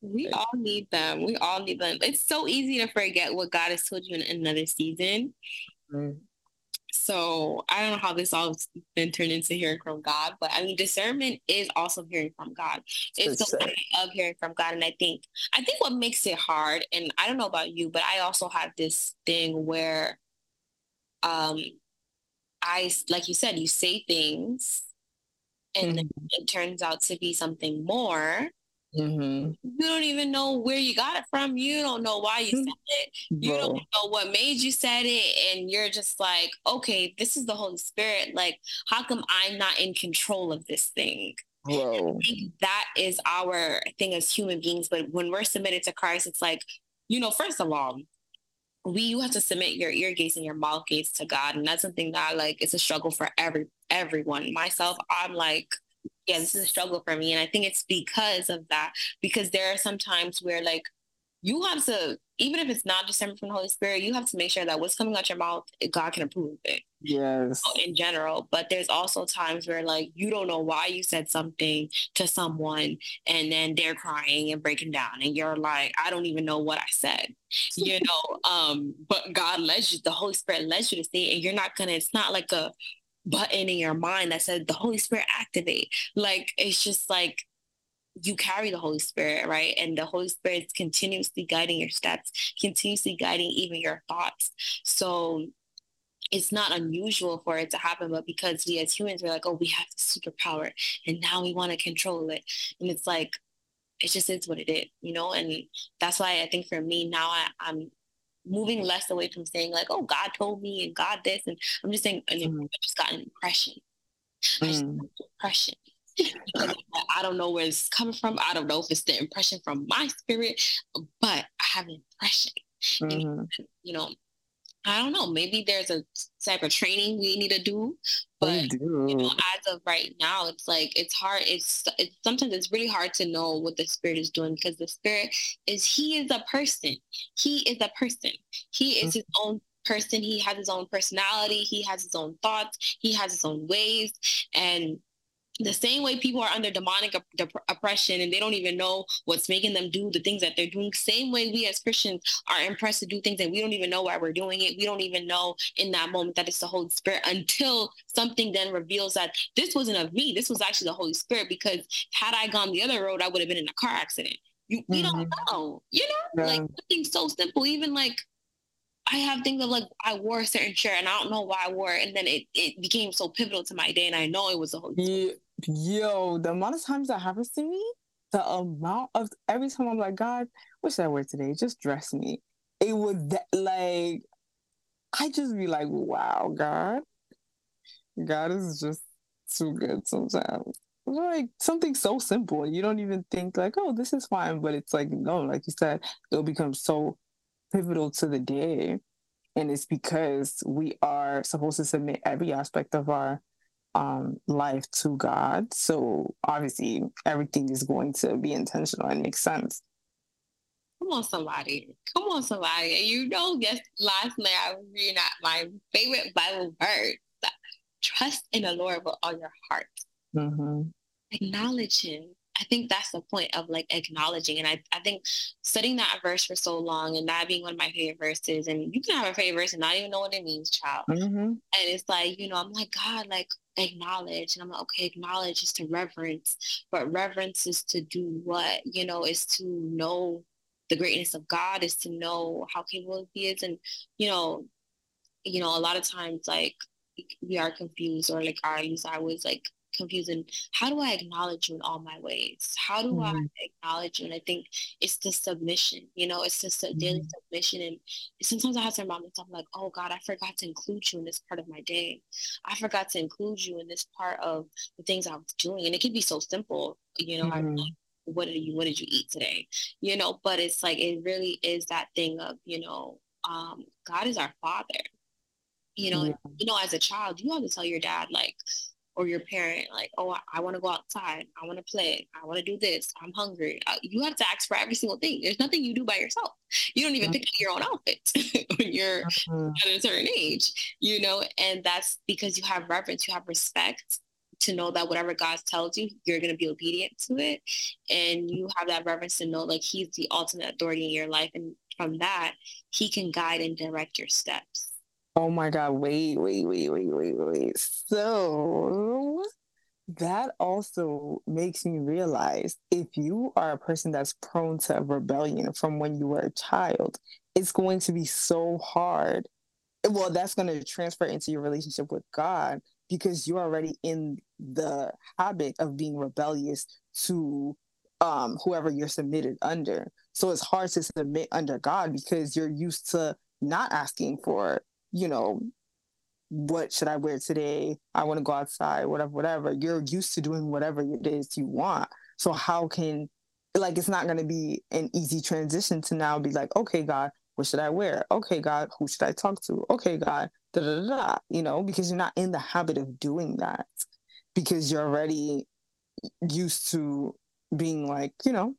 We all need them. We all need them. It's so easy to forget what God has told you in another season. Mm. So I don't know how this all has been turned into hearing from God, but I mean discernment is also hearing from God. It's the way of hearing from God. And I think I think what makes it hard, and I don't know about you, but I also have this thing where um I, like you said, you say things and mm-hmm. it turns out to be something more. Mm-hmm. You don't even know where you got it from. You don't know why you said it. You Bro. don't know what made you said it. And you're just like, okay, this is the Holy Spirit. Like, how come I'm not in control of this thing? Bro. I think that is our thing as human beings. But when we're submitted to Christ, it's like, you know, first of all, we you have to submit your ear gates and your mouth gates to God. And that's something that like it's a struggle for every everyone. Myself, I'm like, yeah, this is a struggle for me. And I think it's because of that. Because there are some times where like you have to, even if it's not discernment from the Holy Spirit, you have to make sure that what's coming out your mouth, God can approve it. Yes. In general. But there's also times where like you don't know why you said something to someone and then they're crying and breaking down and you're like, I don't even know what I said. You know, um, but God led you, the Holy Spirit led you to say it, and you're not gonna, it's not like a button in your mind that says the Holy Spirit activate. Like it's just like you carry the Holy Spirit, right? And the Holy Spirit is continuously guiding your steps, continuously guiding even your thoughts. So it's not unusual for it to happen, but because we as humans, we're like, oh, we have the superpower and now we want to control it. And it's like, it just is what it is, you know? And that's why I think for me now I, I'm moving less away from saying like, "Oh, God told me," and God this, and I'm just saying, Mm. I just got an impression. I just Mm. got an impression. I don't know where it's coming from. I don't know if it's the impression from my spirit, but I have an impression. Mhm. You know, I don't know. Maybe there's a type of training we need to do, but do. you know, as of right now, it's like it's hard. It's it's sometimes it's really hard to know what the spirit is doing because the spirit is he is a person. He is a person. He is his own person. He has his own personality. He has his own thoughts. He has his own ways. And the same way people are under demonic op- oppression and they don't even know what's making them do the things that they're doing. Same way we as christians are impressed to do things and we don't even know why we're doing it. We don't even know in that moment that it's the holy spirit until something then reveals that this wasn't of me. This was actually the holy spirit because had i gone the other road i would have been in a car accident. You, we don't mm-hmm. know you know? Like Yeah. something so simple even like I have things of like I wore a certain shirt and I don't know why I wore it, and then it, it became so pivotal to my day, and I know it was the Holy Spirit. Yo, the amount of times that happens to me, the amount of every time I'm like, God, what should I wear today? Just dress me. It would that, like, I just be like, wow, God, God is just too good sometimes. Like something so simple, you don't even think like, oh, this is fine, but it's like no, like you said, it'll become so pivotal to the day, and it's because we are supposed to submit every aspect of our um life to God. So obviously everything is going to be intentional and make sense. Come on, somebody. Come on, somebody. And you know, yes, last night I was reading out my favorite Bible verse. Trust in the Lord with all your heart. Mm-hmm. Acknowledge him. I think that's the point of like acknowledging. And I, I think studying that verse for so long and that being one of my favorite verses, and you can have a favorite verse and not even know what it means, child. Mm-hmm. And it's like, you know, I'm like, God, like acknowledge. And I'm like, okay, acknowledge is to reverence. But reverence is to do what? You know, is to know the greatness of God, is to know how capable he is. And, you know, you know, a lot of times like we are confused or like or at least I was like confused and how do I acknowledge you in all my ways? How do I Mhm. acknowledge you? And I think it's the submission, you know, it's just a daily Mhm. submission. And sometimes I have to remind myself like, oh God, I forgot to include you in this part of my day. I forgot to include you in this part of the things I was doing. And it could be so simple, you know, I Mhm. what did you what did you eat today you know but it's like it really is that thing of you know um god is our father you know Yeah. you know as a child you have to tell your dad like or your parent like oh i, I want to go outside i want to play i want to do this i'm hungry uh, you have to ask for every single thing there's nothing you do by yourself you don't even pick out your own outfit when you're Mhm. at a certain age, you know, and that's because you have reverence, you have respect to know that whatever God tells you, you're going to be obedient to it. And you have that reverence to know like He's the ultimate authority in your life. And from that, He can guide and direct your steps. Oh my God, wait, wait, wait, wait, wait, wait. So that also makes me realize if you are a person that's prone to rebellion from when you were a child, it's going to be so hard. Well, that's going to transfer into your relationship with God because you're already in the habit of being rebellious to um, whoever you're submitted under. So it's hard to submit under God because you're used to not asking for, you know, what should I wear today? I want to go outside, whatever, whatever. You're used to doing whatever it is you want. So how can like it's not gonna be an easy transition to now be like, okay, God, what should I wear? Okay, God, who should I talk to? Okay, God, da da da, you know, because you're not in the habit of doing that because you're already used to being like, you know,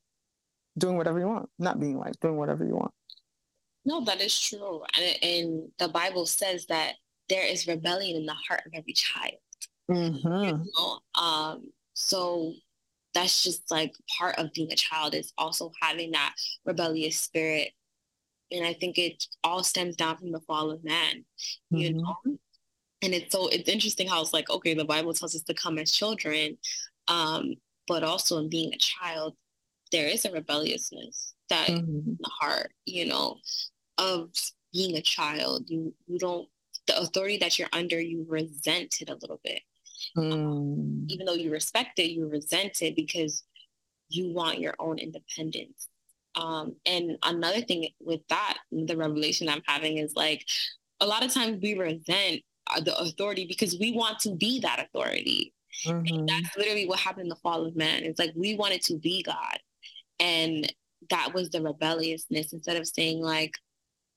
doing whatever you want, not being like doing whatever you want. No, that is true. And, and the Bible says that there is rebellion in the heart of every child. Mm-hmm. you know? Um, so that's just like part of being a child is also having that rebellious spirit. And I think it all stems down from the fall of man, you Mhm. know? And it's so it's interesting how it's like, okay, the Bible tells us to come as children, um, but also in being a child, there is a rebelliousness that Mhm. in the heart, you know, of being a child. You you don't the authority that you're under, you resent it a little bit Mm. even though you respect it, you resent it because you want your own independence. Um, and another thing with that, the revelation I'm having is like a lot of times we resent uh, the authority because we want to be that authority. Mm-hmm. that's literally what happened in the fall of man. It's like we wanted to be God. And that was the rebelliousness instead of saying like,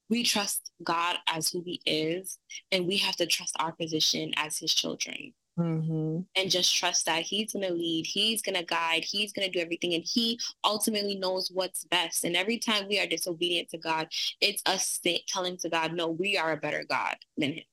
we trust God as who he is, and we have to trust our position as his children. Mm-hmm. And just trust that he's going to lead, he's going to guide, he's going to do everything, and he ultimately knows what's best. And every time we are disobedient to God, it's us telling to God, no, we are a better God than him.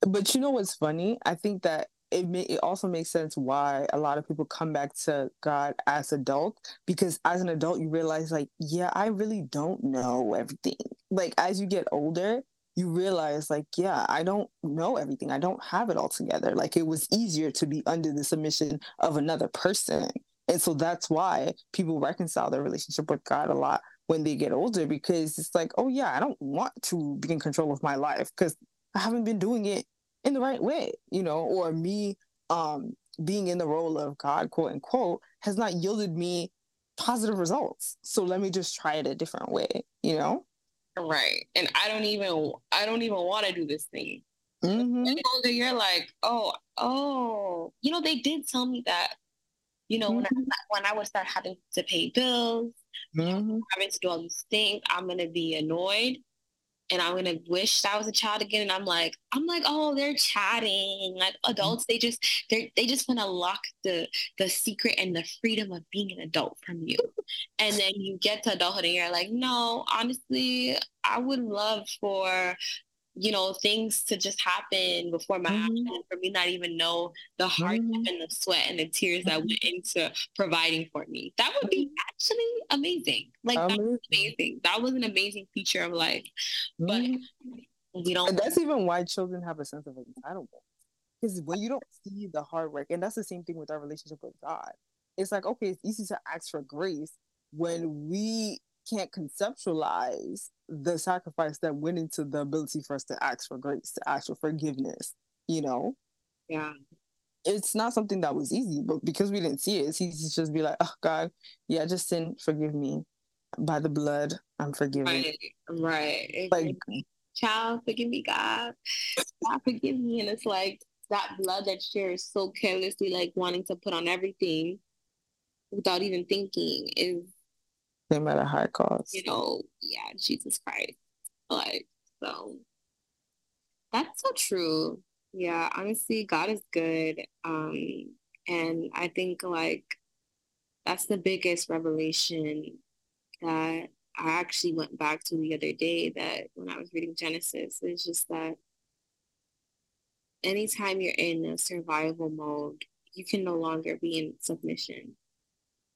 But you know what's funny? I think that it may, it also makes sense why a lot of people come back to God as adults because as an adult you realize like yeah I really don't know everything. Like as you get older you realize like yeah I don't know everything. I don't have it all together. Like it was easier to be under the submission of another person. And so that's why people reconcile their relationship with God a lot when they get older because it's like oh yeah I don't want to be in control of my life because I haven't been doing it in the right way, you know, or me um, being in the role of God, quote unquote, has not yielded me positive results. So let me just try it a different way, you know? Right. And I don't even I don't even want to do this thing. Mm-hmm. older, you're like, oh, oh, you know, they did tell me that, you know, mm-hmm. when I mm-hmm. when I would start having to pay bills, mm-hmm. having to do all these things, I'm gonna be annoyed and I'm gonna wish I was a child again. And I'm like, I'm like, oh, they're chatting. Like adults, they just they they just want to lock the the secret and the freedom of being an adult from you. And then you get to adulthood and you're like, no, honestly, I would love for you know, things to just happen before my mm-hmm. eyes for me not even know the heart mm-hmm. and the sweat and the tears that went mm-hmm. into providing for me. That would be mm-hmm. Actually amazing. Like amazing. that was amazing. That was an amazing feature of life. But mm-hmm. we don't and that's even why children have a sense of entitlement. Because when you don't see the hard work, and that's the same thing with our relationship with God. It's like, okay, it's easy to ask for grace when we can't conceptualize the sacrifice that went into the ability for us to ask for grace, to ask for forgiveness, you know? Yeah. It's not something that was easy, but because we didn't see it, it's easy to just be like, oh God, yeah, just sin, forgive me. By the blood, I'm forgiven. Right. Right. Like child, forgive me, God. God forgive me. And it's like that blood that shares so carelessly, like wanting to put on everything without even thinking is no at a high cost. You know, yeah, Jesus Christ. Like, so that's so true. Yeah, honestly, God is good. Um, and I think like that's the biggest revelation that I actually went back to the other day that when I was reading Genesis, it's just that anytime you're in a survival mode, you can no longer be in submission.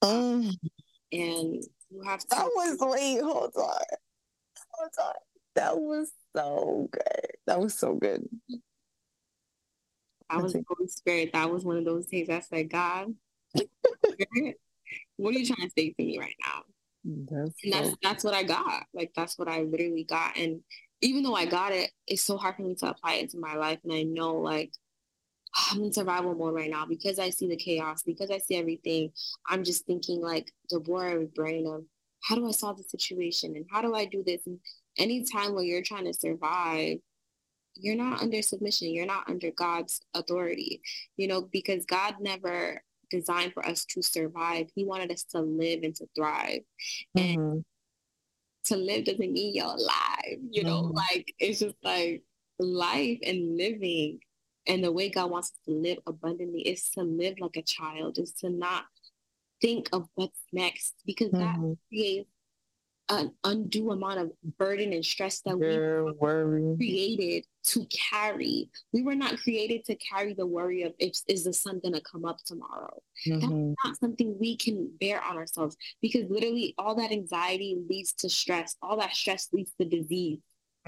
Um, and you have to. That was wait, hold on, hold on. That was so good. That was so good. I was the Holy Spirit. That was one of those days I said, God, what are you trying to say to me right now? That's and that's so- that's what I got. Like that's what I literally got. And even though I got it, it's so hard for me to apply it to my life. And I know like I'm in survival mode right now because I see the chaos, because I see everything. I'm just thinking like the Deborah brain of how do I solve the situation and how do I do this? And anytime when you're trying to survive, you're not under submission. You're not under God's authority, you know, because God never designed for us to survive. He wanted us to live and to thrive. Mm-hmm. And to live doesn't mean you're alive, you know, mm-hmm. like it's just like life and living and the way God wants us to live abundantly is to live like a child, is to not think of what's next because mm-hmm. that creates an undue amount of burden and stress that we were created to carry. We were not created to carry the worry of if is the sun gonna come up tomorrow. Mm-hmm. That's not something we can bear on ourselves because literally all that anxiety leads to stress. All that stress leads to disease.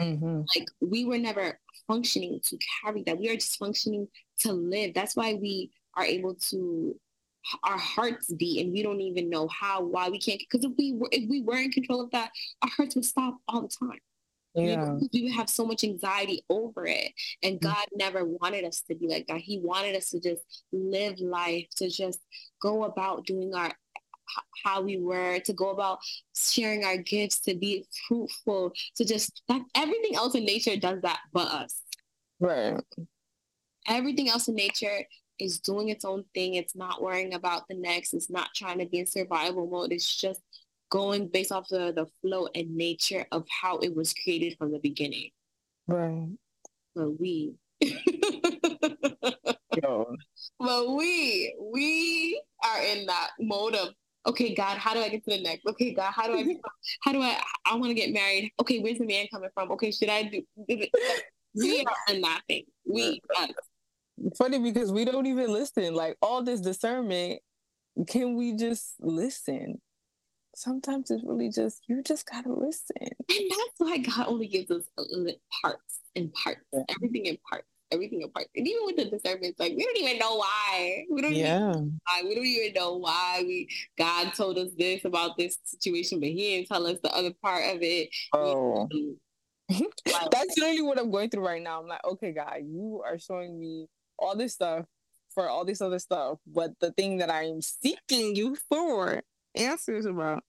Mm-hmm. Like we were never functioning to carry that. We are just functioning to live. That's why we are able to our hearts beat and we don't even know how why we can't because if we were if we were in control of that our hearts would stop all the time yeah. we would have so much anxiety over it and mm-hmm. god never wanted us to be like that he wanted us to just live life to just go about doing our how we were, to go about sharing our gifts, to be fruitful, to just that everything else in nature does that but us. Right. Everything else in nature is doing its own thing. It's not worrying about the next. It's not trying to be in survival mode. It's just going based off the, the flow and nature of how it was created from the beginning. Right. But we but we we are in that mode of okay god how do i get to the next okay god how do i how do i i want to get married okay where's the man coming from okay should i do we are in that thing we us. Funny because we don't even listen. Like all this discernment, can we just listen? Sometimes it's really just you just gotta listen. and that's why god only gives us parts and parts Yeah. everything in parts everything in parts and even with the discernment like we don't even know why we don't even Yeah. why. We don't even know why we God told us this about this situation, but He didn't tell us the other part of it. Oh. That's literally what I'm going through right now. I'm like, okay, God, you are showing me all this stuff for all this other stuff, but the thing that I'm seeking you for answers about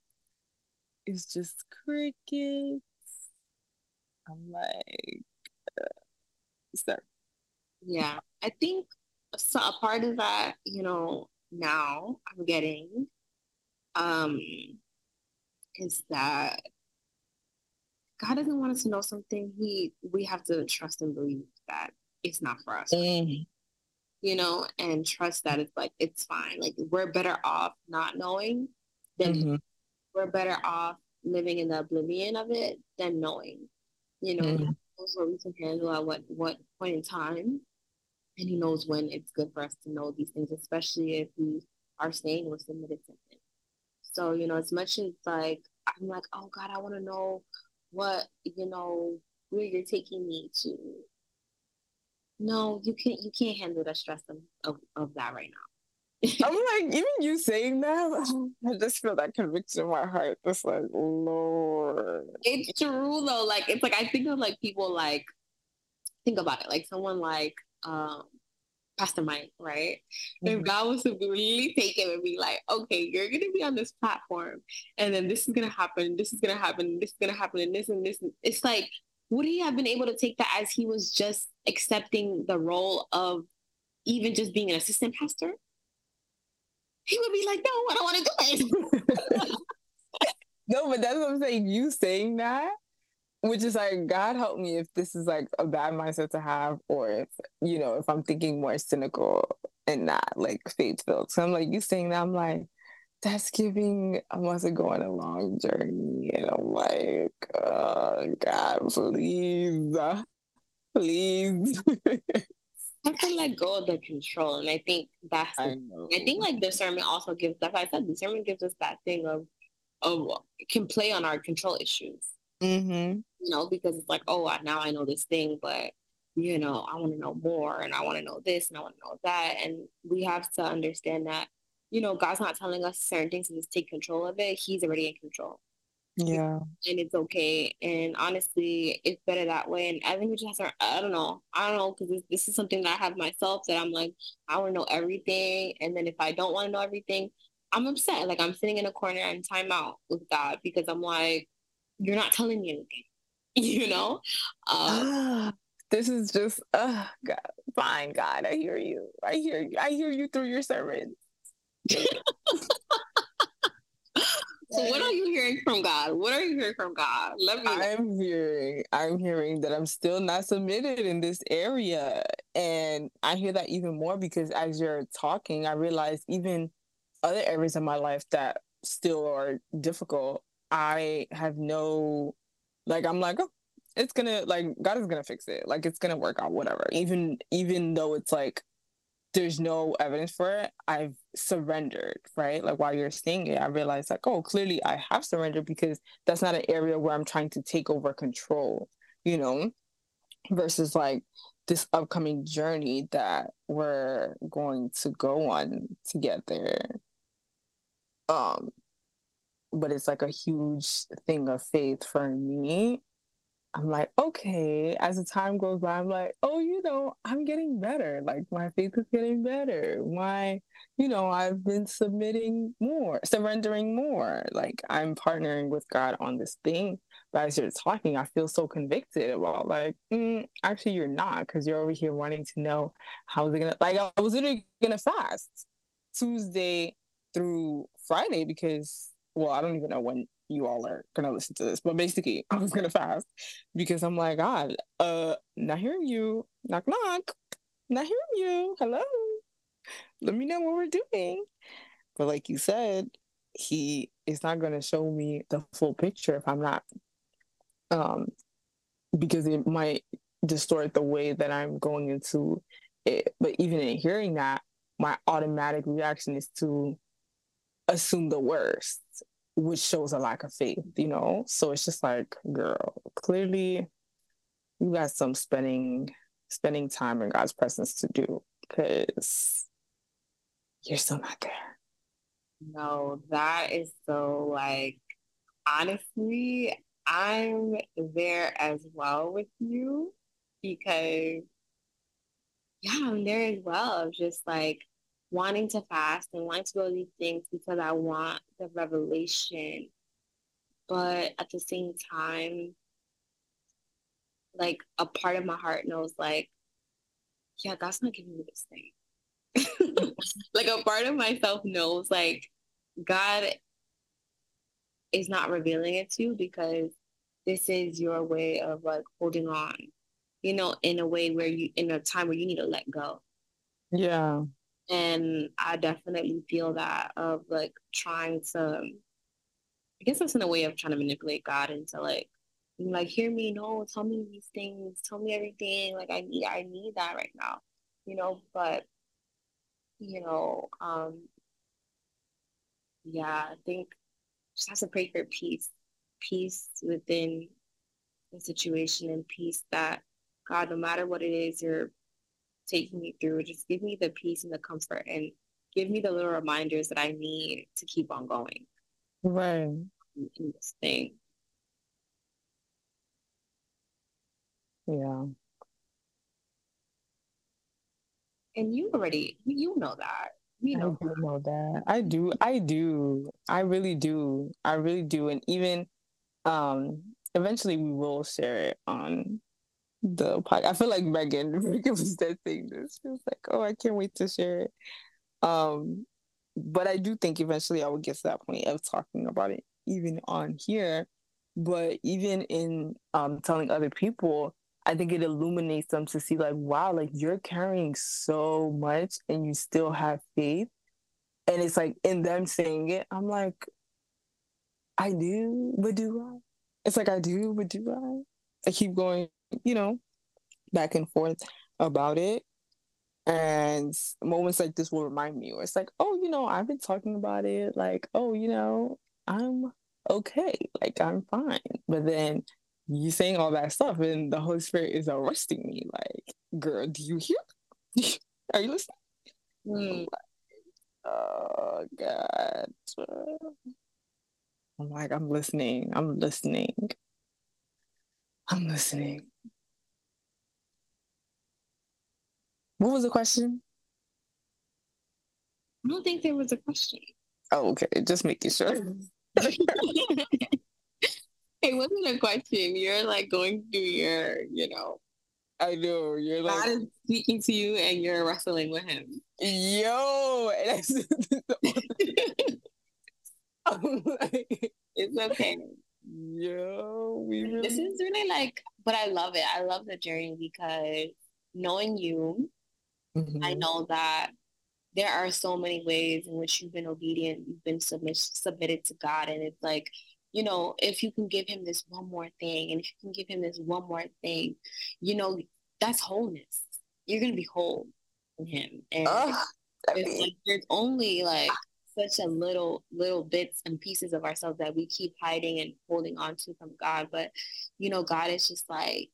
is just crickets. I'm like, uh, sir. yeah, I think so. A part of that, you know, now I'm getting, um, is that God doesn't want us to know something. He we have to trust and believe that it's not for us. Mm. You know, and trust that it's like it's fine. Like we're better off not knowing than Mhm. we're better off living in the oblivion of it than knowing. You know, Mhm. Knows what we can handle at what what point in time, and He knows when it's good for us to know these things, especially if we are saying we're submitted to Him. So you know, as much as like I'm like, oh God, I want to know what you know where you're taking me to. No, you can't. You can't handle the stress of, of, of that right now. I'm like, even you saying that, I just feel that conviction in my heart. It's like, Lord. It's true though. Like it's like I think of like people like think about it. Like someone like um Pastor Mike, right? If Mhm. God was to really take him and be like, okay, you're gonna be on this platform, and then this is gonna happen, this is gonna happen, this is gonna happen, and this and this. It's like, would he have been able to take that as he was just accepting the role of even just being an assistant pastor? He would be like, no, I don't want to do it. No, but that's what I'm saying. You saying that, which is like, God help me if this is like a bad mindset to have, or if, you know, if I'm thinking more cynical and not like faith filled. So I'm like, you saying that, I'm like, that's giving, I must go on a long journey. And I'm like, oh, God, please, uh, please. I can let go of the control, and I think that's I know. I think like discernment also gives that's why I said discernment gives us that thing of of can play on our control issues. Mm-hmm. You know, because it's like, oh I- now I know this thing, but you know, I want to know more and I want to know this and I want to know that. And we have to understand that, you know, God's not telling us certain things to just take control of it. He's already in control. Yeah. And it's okay. And honestly, it's better that way. And I think we just have to, I don't know. I don't know, because this, this is something that I have myself that I'm like, I want to know everything. And then if I don't want to know everything, I'm upset. Like I'm sitting in a corner and time out with God because I'm like, you're not telling me anything. You know? Um, this is just, uh, God, fine, God, I hear you. I hear you. I hear you through your sermon. So what are you hearing from God? What are you hearing from God? Let me. I'm hearing, I'm hearing that I'm still not submitted in this area, and I hear that even more because as you're talking, I realize even other areas of my life that still are difficult. I have no, like, I'm like, oh, it's gonna, like, God is gonna fix it. Like, it's gonna work out, whatever. Even, even though it's like there's no evidence for it, I've surrendered, right? Like while you're saying it, I realized like, oh, clearly I have surrendered because that's not an area where I'm trying to take over control, you know, versus like this upcoming journey that we're going to go on to get there. Um, but it's like a huge thing of faith for me. I'm like, okay, as the time goes by, I'm like, oh, you know, I'm getting better. Like my faith is getting better. My, you know, I've been submitting more, surrendering more. Like I'm partnering with God on this thing. But as you're talking, I feel so convicted about like, mm, actually, you're not, because you're over here wanting to know how's it gonna like I was literally gonna fast Tuesday through Friday because well, I don't even know when you all are gonna listen to this, but basically I was gonna fast because I'm like, God, uh, not hearing you, knock knock, not hearing you. Hello. Let me know what we're doing. But like you said, he is not gonna show me the full picture if I'm not um because it might distort the way that I'm going into it. But even in hearing that, my automatic reaction is to assume the worst which shows a lack of faith, you know? So it's just like, girl, clearly you got some spending spending time in God's presence to do because you're still not there. No, that is so like honestly, I'm there as well with you because yeah, I'm there as well. Just like wanting to fast and wanting to do these things because I want the revelation. But at the same time, like a part of my heart knows like, yeah, God's not giving me this thing. like a part of myself knows like God is not revealing it to you because this is your way of like holding on, you know, in a way where you in a time where you need to let go. Yeah. And I definitely feel that of like trying to, I guess that's in a way of trying to manipulate God into like, like, hear me, no, tell me these things, tell me everything. Like I need, I need that right now, you know, but, you know, um, yeah, I think just have to pray for peace, peace within the situation and peace that God, no matter what it is you're taking me through. Just give me the peace and the comfort and give me the little reminders that I need to keep on going. Right. In this thing. Yeah. And you already, you know that. You know. I do know that. I do. I do. I really do. I really do. And even um eventually we will share it on the podcast. I feel like Megan, Megan was that thing. This she was like, oh, I can't wait to share it. Um, but I do think eventually I will get to that point of talking about it, even on here. But even in um telling other people, I think it illuminates them to see like, wow, like you're carrying so much and you still have faith. And it's like in them saying it, I'm like, I do, but do I? It's like I do, but do I? I keep going you know, back and forth about it. And moments like this will remind me where it's like, oh, you know, I've been talking about it. Like, oh, you know, I'm okay. Like, I'm fine. But then you saying all that stuff and the Holy Spirit is arresting me. Like, girl, do you hear? Are you listening? Mm. oh, God. I'm like, I'm listening. I'm listening. I'm listening. What was the question? I don't think there was a question. Oh, okay. Just making sure. it wasn't a question. You're like going through your, you know. I know. You're like God is speaking to you and you're wrestling with him. Yo, it's okay. Yo, we really... this is really like, but I love it. I love the journey because knowing you, mm-hmm. I know that there are so many ways in which you've been obedient, you've been submit, submitted to God, and it's like, you know, if you can give him this one more thing, and if you can give him this one more thing, you know, that's wholeness. You're gonna be whole in him, and oh, it's like there's only like such a little little bits and pieces of ourselves that we keep hiding and holding on to from God. But you know, God is just like,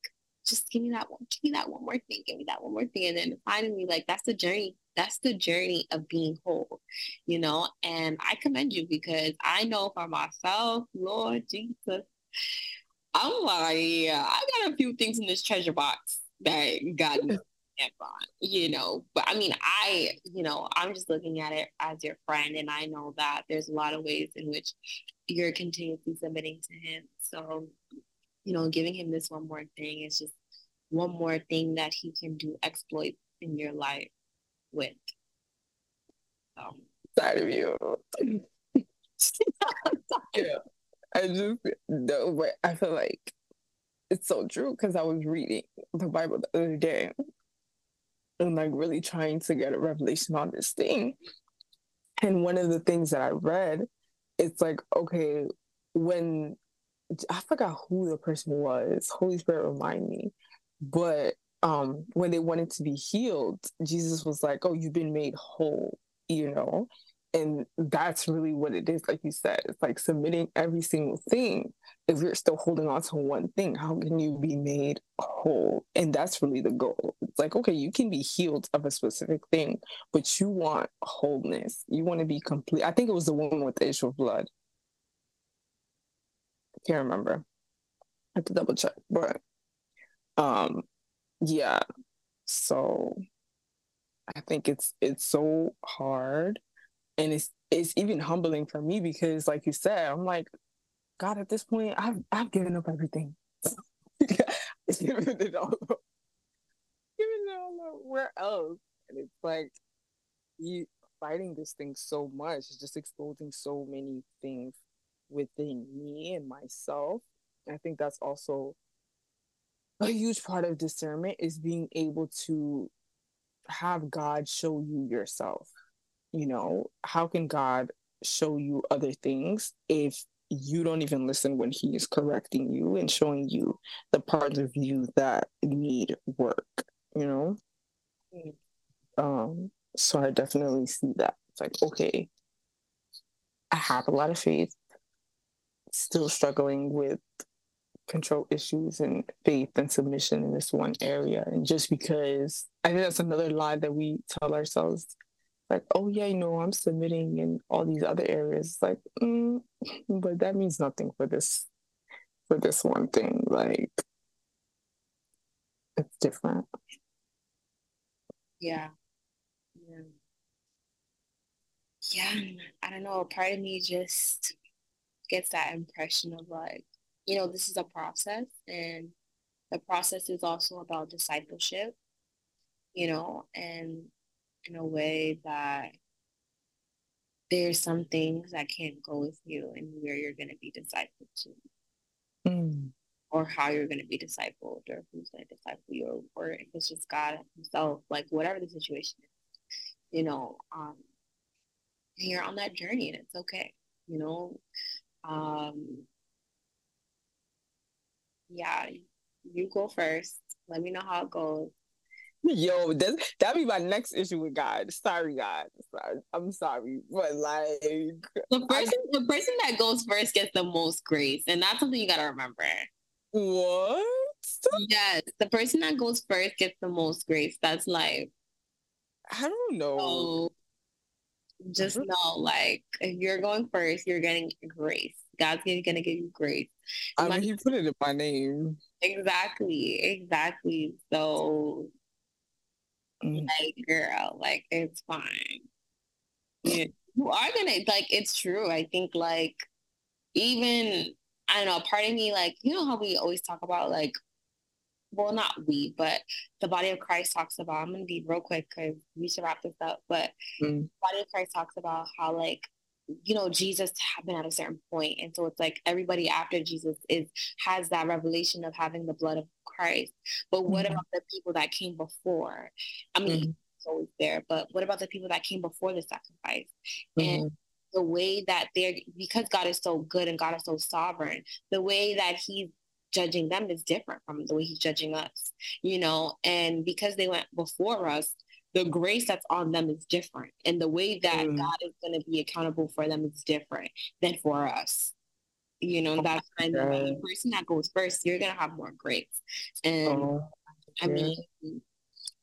just give me that one, give me that one more thing, give me that one more thing. And then finally, like that's the journey. That's the journey of being whole, you know. And I commend you because I know for myself, Lord Jesus, I'm like, yeah, I got a few things in this treasure box that God on, you know. But I mean, I, you know, I'm just looking at it as your friend, and I know that there's a lot of ways in which you're continuously submitting to Him. So, you know, giving Him this one more thing is just one more thing that He can do exploit in your life with. Um, side of you. yeah. I just know, but I feel like it's so true because I was reading the Bible the other day and like really trying to get a revelation on this thing. And one of the things that I read, it's like, okay, when I forgot who the person was, Holy Spirit remind me, but um when they wanted to be healed, Jesus was like, Oh, you've been made whole, you know? And that's really what it is, like you said. It's like submitting every single thing. If you're still holding on to one thing, how can you be made whole? And that's really the goal. It's like, okay, you can be healed of a specific thing, but you want wholeness. You want to be complete. I think it was the woman with the issue of blood. I can't remember. I have to double check. But um yeah. So I think it's it's so hard. And it's it's even humbling for me because like you said i'm like god at this point i've i've given up everything. Given it all up. Given it all up. where else? And it's like you fighting this thing so much is just exposing so many things within me and myself. I think that's also a huge part of discernment is being able to have god show you yourself you know, how can God show you other things if you don't even listen when he is correcting you and showing you the parts of you that need work, you know? Mm. Um, so I definitely see that. It's like, okay, I have a lot of faith, still struggling with control issues and faith and submission in this one area. And just because I think that's another lie that we tell ourselves like, oh yeah, you know, I'm submitting in all these other areas. Like, mm, but that means nothing for this for this one thing. Like, it's different. Yeah. Yeah. Yeah. I don't know. Part of me just gets that impression of like, you know, this is a process and the process is also about discipleship, you know, and in a way that there's some things that can't go with you and where you're going to be discipled to. Mm. Or how you're going to be discipled, or who's going to disciple you, or, or if it's just God Himself, like whatever the situation is, you know, um, and you're on that journey and it's okay, you know. Um, yeah, you go first. Let me know how it goes. Yo, that that be my next issue with God. Sorry, God. Sorry. I'm sorry, but like the person, I, the person that goes first gets the most grace, and that's something you gotta remember. What? Yes, the person that goes first gets the most grace. That's life. I don't know. So just mm-hmm. know, like, if you're going first, you're getting grace. God's gonna, gonna give you grace. I mean, He put it in my name. Exactly, exactly. So Mm. Like, girl, like it's fine. Yeah. You are gonna like it's true. I think like even I don't know, part of me like, you know how we always talk about like well not we, but the body of Christ talks about I'm gonna be real quick because we should wrap this up, but mm. body of Christ talks about how like you know jesus happened at a certain point and so it's like everybody after jesus is has that revelation of having the blood of christ but what mm-hmm. about the people that came before i mean mm-hmm. it's always there but what about the people that came before the sacrifice mm-hmm. and the way that they're because god is so good and god is so sovereign the way that he's judging them is different from the way he's judging us you know and because they went before us the grace that's on them is different. And the way that mm. God is going to be accountable for them is different than for us. You know, that's kind of the person that goes first, you're going to have more grace. And oh, I mean,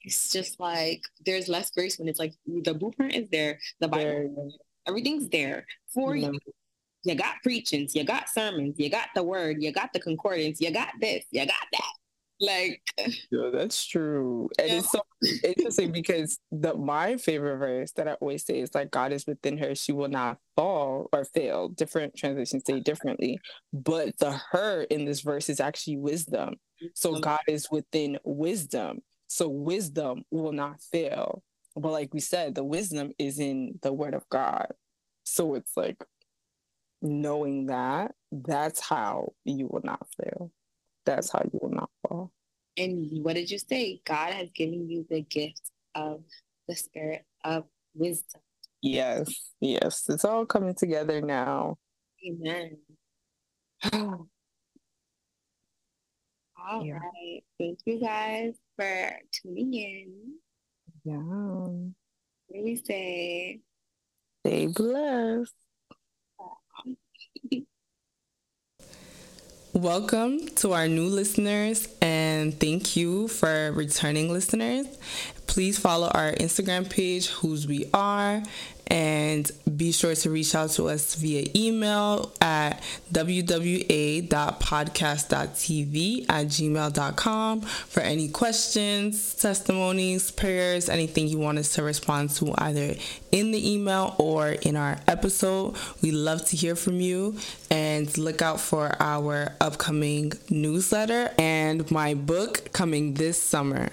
it's just like there's less grace when it's like the blueprint is there, the Bible, everything's there for you. you got preachings, you got sermons, you got the word, you got the concordance, you got this, you got that. Like, yeah, that's true. And yeah. it's so interesting because the my favorite verse that I always say is like God is within her, she will not fall or fail. Different translations say differently, but the her in this verse is actually wisdom. So mm-hmm. God is within wisdom. So wisdom will not fail. But like we said, the wisdom is in the word of God. So it's like knowing that, that's how you will not fail that's how you will not fall. And what did you say? God has given you the gift of the spirit of wisdom. Yes, yes. It's all coming together now. Amen. all yeah. right. Thank you guys for tuning in. Yeah. What we say? Stay blessed. Welcome to our new listeners and thank you for returning listeners. Please follow our Instagram page, Whose We Are, and be sure to reach out to us via email at wwa.podcast.tv at gmail.com for any questions, testimonies, prayers, anything you want us to respond to either in the email or in our episode. We love to hear from you and look out for our upcoming newsletter and my book coming this summer.